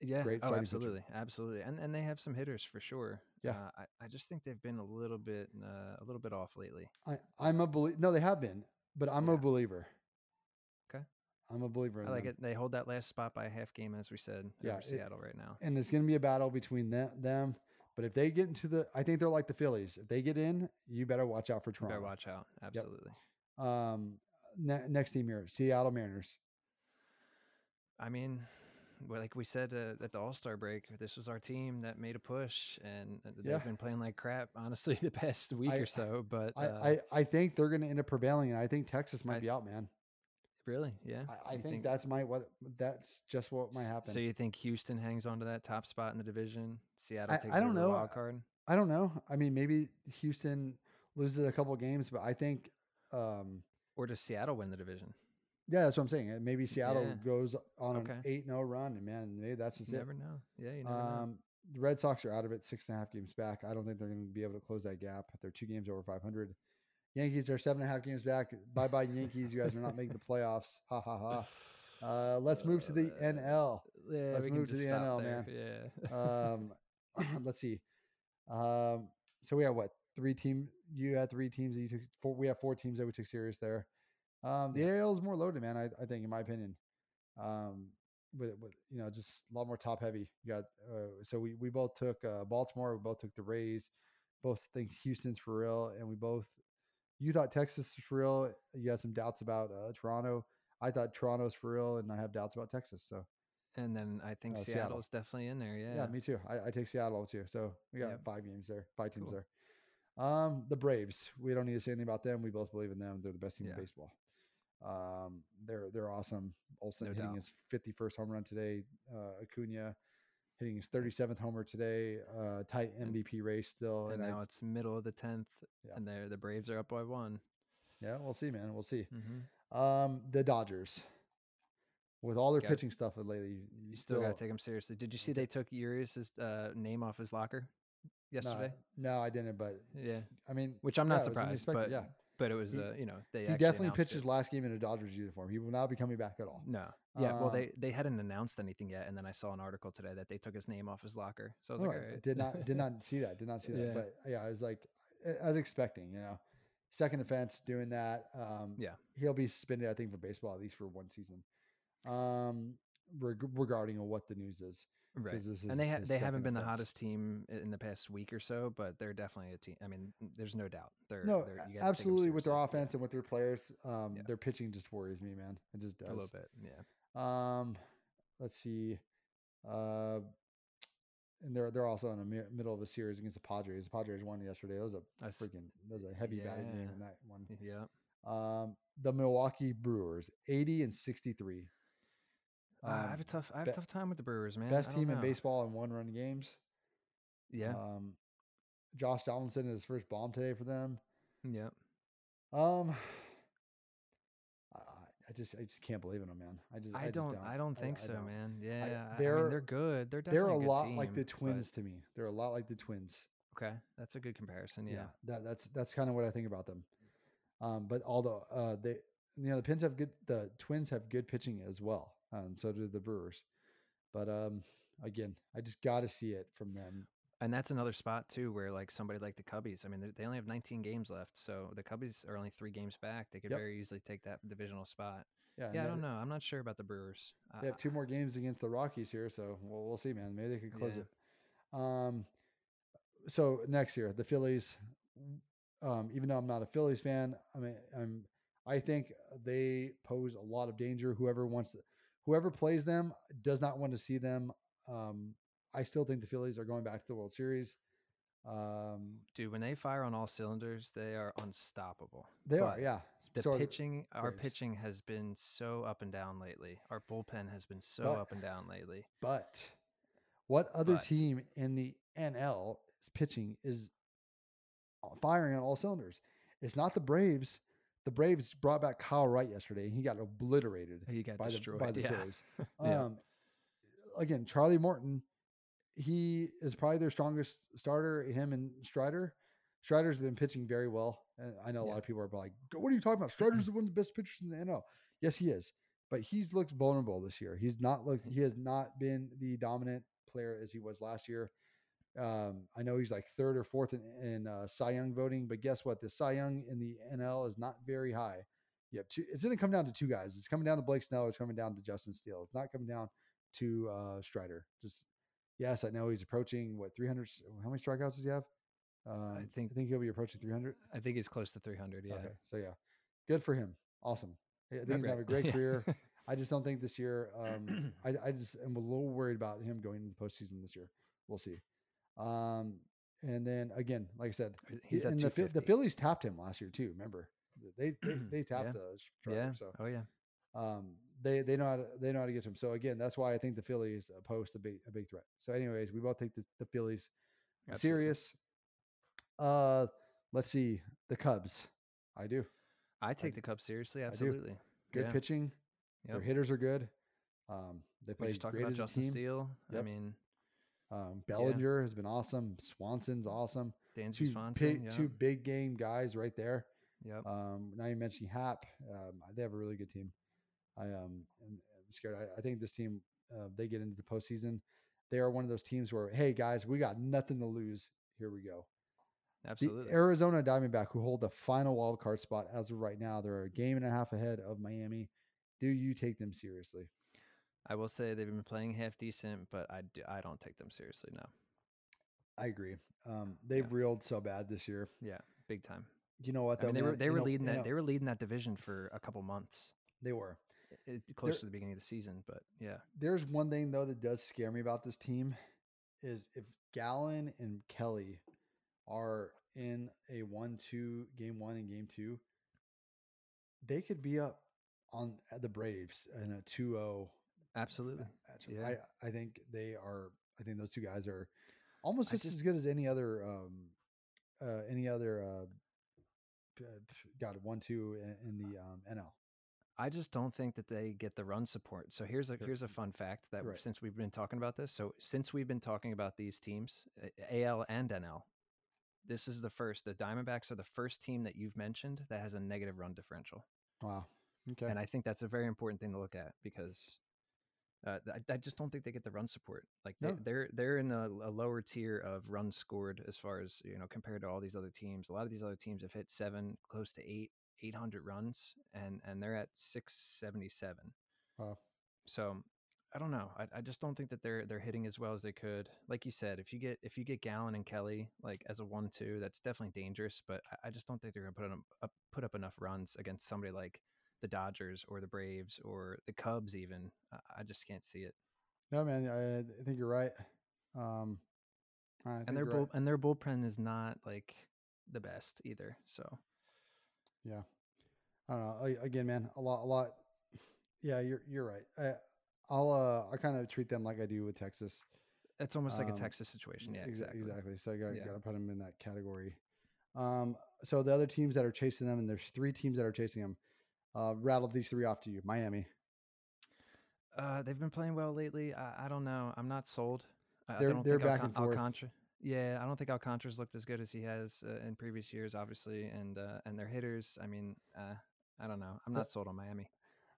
yeah, great oh, starting pitching. absolutely, absolutely, and and they have some hitters for sure. Yeah. uh, I, I just think they've been a little bit uh, a little bit off lately. I, I'm a believer. No, they have been, but I'm Yeah. a believer. I'm a believer. In I like them. it. They hold that last spot by a half game, as we said. Yeah, over it- Seattle right now. and it's going to be a battle between them, them. But if they get into the, I think they're like the Phillies. If they get in, you better watch out for You Toronto. Better watch out. Absolutely. Um, ne- next team here, Seattle Mariners. I mean, well, like we said uh, at the All Star break, this was our team that made a push, and uh, they've Yeah. been playing like crap, honestly, the past week I- or so. But I, uh, I, I think they're going to end up prevailing, and I think Texas might I be out, man. Really, yeah, I, I You think, that's my what that's just what might happen. So you think Houston hangs on to that top spot in the division? Seattle I- takes I don't know. wild card. I don't know. I mean, maybe Houston loses a couple games, but I think, um, Or does Seattle win the division? yeah, that's what I'm saying. Maybe Seattle Yeah. goes on Okay. an eight 0 run, and man, maybe that's just You it. never know. Yeah, you never know. Um, the Red Sox are out of it, six and a half games back. I don't think they're going to be able to close that gap. They're two games over 500. Yankees are seven and a half games back. Bye bye, Yankees. You guys are not making the playoffs. Ha ha ha. Uh, let's move to the NL. Yeah, Let's move to the NL, there, man. Yeah. Um, let's see. Um, so we have what three team? You had three teams that you took. Four, we have four teams that we took serious there. Um, the AL is more loaded, man. I, I think, in my opinion, um, with with you know just a lot more top heavy. You got uh, so we we both took uh, Baltimore. We both took the Rays. Both think Houston's for real, and we both. You thought Texas is for real. You had some doubts about uh, Toronto. I thought Toronto's for real, and I have doubts about Texas. So and then I think Uh, Seattle. Seattle's definitely in there. Yeah. yeah, me too. I, I take Seattle too. So we got Yep. five games there, five teams Cool. there. Um, the Braves. We don't need to say anything about them. We both believe in them. They're the best team Yeah. in baseball. Um, they're they're awesome. Olson No hitting doubt. his 51st home run today. Uh, Acuna hitting his 37th homer today. Uh, tight MVP race still. and And, I, now it's middle of the tenth, Yeah. and they're the Braves are up by one. yeah, we'll see, man. We'll see. Mm-hmm. Um, the Dodgers. With all their Gotta- pitching stuff lately, you, You still, gotta take them seriously. Did you see they took Urias's uh, name off his locker no, yesterday? no, I didn't. But Yeah, I mean, which I'm not it was surprised, but yeah. But it was He- uh, you know they he definitely pitched it. his last game in a Dodgers uniform. He will not be coming back at all. No, yeah. well, Um, they they hadn't announced anything yet, and then I saw an article today that they took his name off his locker. So I was Oh, like, I all right. did not did not see that. Did not see that. Yeah. But yeah, I was like, I I was expecting. You know, second offense doing that. Um, Yeah. he'll be suspended. I think for baseball at least for one season. Um, reg- regarding what the news is, right. this And they is ha- they haven't been the hottest team in the past week or so, but they're definitely a team. I mean, there's no doubt. They're no, they're, you gotta take 'em absolutely with their offense and with their players. Um, Yeah. their pitching just worries me, man. It just does. a little bit. Yeah. Um, let's see. Uh, and they're they're also in the mi- middle of a series against the Padres. The Padres won yesterday. That was a I s- freaking that was a heavy batting game in that one. Yeah. Um, the Milwaukee Brewers, eighty and sixty three. Uh, I have a tough I have a tough time with the Brewers, man. best I don't team in baseball in one run games. Yeah. Um, Josh Donaldson is his first bomb today for them. yeah. Um, I, I just I just can't believe in them, man. I just I, just don't, I don't think I so, don't. man. Yeah, I, I they're- mean they're good. They're They're a lot like the team, but- Twins to me. They're a lot like the Twins. Okay, that's a good comparison. Yeah, that that's that's kind of what I think about them. Um, but although uh, they, you know, the Pins have good, the Twins have good pitching as well. Um, so do the Brewers. But um, again, I just got to see it from them. and that's another spot too where like somebody like the Cubbies. I mean, they- only have 19 games left, so the Cubbies are only three games back. They could Yep. very easily take that divisional spot. Yeah, Yeah, I don't know. I'm not sure about the Brewers. They have two more games against the Rockies here, so we'll, we'll see, man. Maybe they can close Yeah. it. Um, so next year, the Phillies. Um, even though I'm not a Phillies fan, I mean, I'm. I think they pose a lot of danger. Whoever wants, to, whoever plays them, does not want to see them. Um, I still think the Phillies are going back to the World Series. Um, Dude, when they fire on all cylinders, they are unstoppable. they are, yeah. The So are the- pitching, our pitching has been so up and down lately. Our bullpen has been so But- up and down lately. But what other But- team in the NL is pitching is firing on all cylinders? It's not the Braves. The Braves brought back Kyle Wright yesterday, and he got obliterated He got by the destroyed. by the yeah. Phillies. Yeah. Um, again, Charlie Morton, he is probably their strongest starter. Him and Strider. Strider's been pitching very well, and I know a Yeah. lot of people are like, "What are you talking about? Strider's one of the best pitchers in the NL." Yes, he is, but he's looked vulnerable this year. He's not looked. He has not been the dominant player as he was last year. Um, I know he's like third or fourth in, in uh, Cy Young voting, but guess what? The Cy Young in the NL is not very high. You have two. It's going to come down to two guys. It's coming down to Blake Snell. It's coming down to Justin Steele. It's not coming down to uh, Strider. Just yes, I know he's approaching what 300. How many strikeouts does he have? Um, think- I think he'll be approaching 300. I think he's close to 300. Yeah. Okay, so yeah, good for him. Awesome. I think he's have a great. great Yeah. career. I just don't think this year. Um, I, I just am a little worried about him going into the postseason this year. We'll see. Um, and then again, like I said, He's at the, the Phillies tapped him last year too. Remember, they they, they tapped Yeah. the Strider. yeah. So Oh yeah. um, they they know how to they know how to get to him. So again, that's why I think the Phillies pose a big a big threat. So, anyways, we both take the, the Phillies Absolutely. serious. Uh, let's see the Cubs. I do I take d- the Cubs seriously. Absolutely. good yeah. pitching. Their hitters are good. Um, they We play just talked about Justin team. Steele. I mean, Um, Bellinger yeah. has been awesome. Swanson's awesome. Dansby two Swanson, big, yeah. two big game guys right there. Yep. Um, now you mentioned Happ. Um, they have a really good team. I um, am scared. I, I, think this team, uh, they get into the postseason. They are one of those teams where, hey guys, we got nothing to lose. Here we go. Absolutely. The Arizona Diamondback, who hold the final wild card spot as of right now, they're a game and a half ahead of Miami. Do you take them seriously? I will say they've been playing half decent, but I, do, I don't take them seriously now. I agree. Um, they've yeah. reeled so bad this year. Yeah, big time. You know what? Though, I mean, they were they were know, leading that know, they were leading that division for a couple months. They were it, close there, to the beginning of the season, but yeah. There's one thing though that does scare me about this team is if Gallen and Kelly are in a one-two game one and game two, they could be up on the Braves in a 2-0 Absolutely. Yeah. I, I think they are I think those two guys are almost just, just as good as any other um uh any other uh got one two in, in the um NL. I just don't think that they get the run support. So here's a here's a fun fact that right. since we've been talking about this, so since we've been talking about these teams, AL and NL, this is the first. The Diamondbacks are the first team that you've mentioned that has a negative run differential. Wow. Okay. And I think that's a very important thing to look at because uh, I, I, just don't think they get the run support. Like they, no. they're they're in a, a, lower tier of runs scored as far as you know compared to all these other teams. A lot of these other teams have hit seven, close to eight, eight hundred runs, and and they're at six seventy seven. Wow. So I don't know. I, I just don't think that they're they're hitting as well as they could. Like you said, if you get if you get Gallen and Kelly like as a one two, that's definitely dangerous. But I, I just don't think they're gonna put up put up enough runs against somebody like the Dodgers or the Braves or the Cubs even. I just can't see it. No, man, I, I think you're right. Um, and their bull, right. and their bullpen is not like the best either. So, yeah, I don't know. I, again, man, a lot, a lot. Yeah, you're you're right. I, I'll uh, I kind of treat them like I do with Texas. It's almost like um, a Texas situation. Yeah, exactly. Exactly. So I got, yeah. got to put them in that category. Um, so the other teams that are chasing them, and there's three teams that are chasing them. Uh, rattle these three off to you. Miami. Uh, they've been playing well lately. I, I don't know. I'm not sold. They're, I don't they're think back and forth. Alcantara, yeah, I don't think Alcantara's looked as good as he has uh, in previous years, obviously, and uh, and their hitters. I mean, uh, I don't know. I'm not sold on Miami.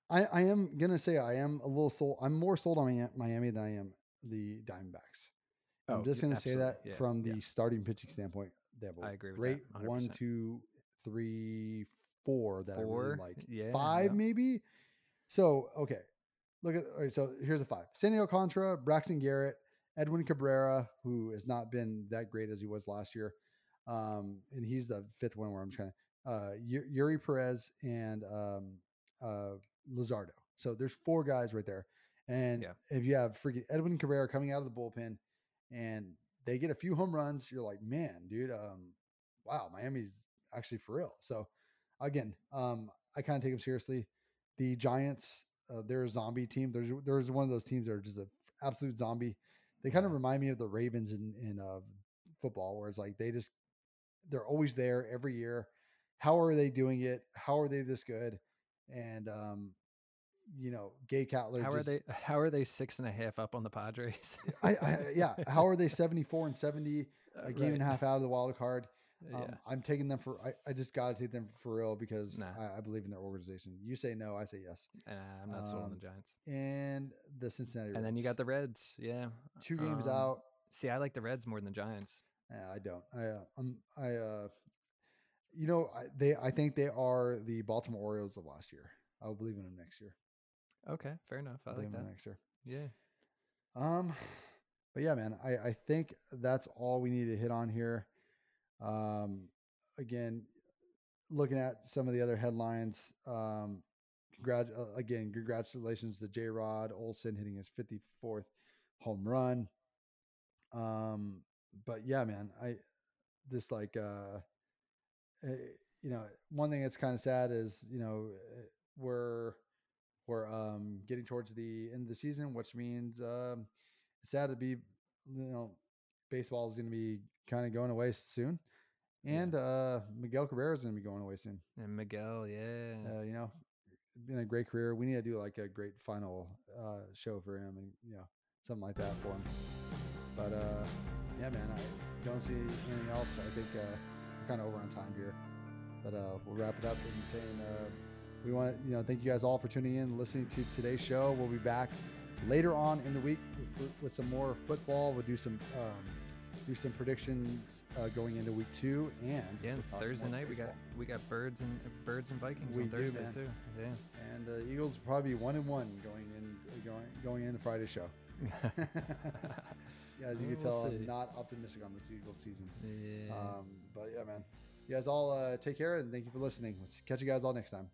I, I am gonna say I am a little sold. I'm more sold on Miami than I am the Diamondbacks. I'm oh, just gonna say that yeah, from the yeah. starting pitching standpoint. They have a I agree great one, two, three, four that four? I really like. Yeah, five yeah. maybe. So okay, look at all right, so here's a five: Sandy Alcantara, Braxton Garrett, Edwin Cabrera, who has not been that great as he was last year, um, and he's the fifth one where I'm trying. Uh, Eury Perez and um, uh, Luzardo. So there's four guys right there. And yeah. if you have freaking Edwin Cabrera coming out of the bullpen and they get a few home runs, you're like, man, dude, um, wow, Miami's actually for real. So again, um, I kind of take them seriously. The Giants, uh, they're a zombie team. There's there's one of those teams that are just an absolute zombie. They kind of remind me of the Ravens in in uh, football, where it's like they just they're always there every year. How are they doing it? How are they this good? And um, you know, Gabe Kapler. How just, are they? How are they six and a half up on the Padres? I, I, yeah. How are they seventy four and seventy? A uh, game right. and a half out of the wild card. Um. I'm taking them for. I, I just got to take them for real because nah. I, I, believe in their organization. You say no, I say yes. Uh, I'm not um, sold on the um, Giants. And the Cincinnati. Reds. And then you got the Reds. Yeah, two games um, out. See, I like the Reds more than the Giants. Yeah, I don't. I uh, I'm I uh, you know, I, they I think they are the Baltimore Orioles of last year. I will believe in them next year. Okay, fair enough. I, I like that. next year. Yeah. Um, but yeah, man, I I think that's all we need to hit on here. Um, again, looking at some of the other headlines, um, congrat- uh, again, congratulations to J Rod Olson hitting his 54th home run. Um, but yeah, man, I just like, uh, eh, you know, one thing that's kind of sad is, you know, eh, we're, we're um, getting towards the end of the season, which means um, it's sad to be, you know, baseball is going to be kind of going away soon. And yeah. uh, Miguel Cabrera is going to be going away soon. And Miguel, yeah, uh, you know, been a great career. We need to do like a great final uh, show for him, and you know, something like that for him. But uh, yeah, man, I don't see anything else. I think uh, we're kind of over on time here. But uh, we'll wrap it up and saying uh, we want to, you know, thank you guys all for tuning in, and listening to today's show. We'll be back later on in the week with, with some more football. We'll do some um, do some predictions uh, going into week two, and Yeah, we'll Thursday night we got we got birds and birds and Vikings We on do, Thursday too. Yeah. and the Eagles will probably be one and one going in going going into Friday's show. yeah, as you can We'll tell, see. I'm not optimistic on this Eagles season. yeah. Um, but yeah, man, you guys all uh, take care and thank you for listening. Let's catch you guys all next time.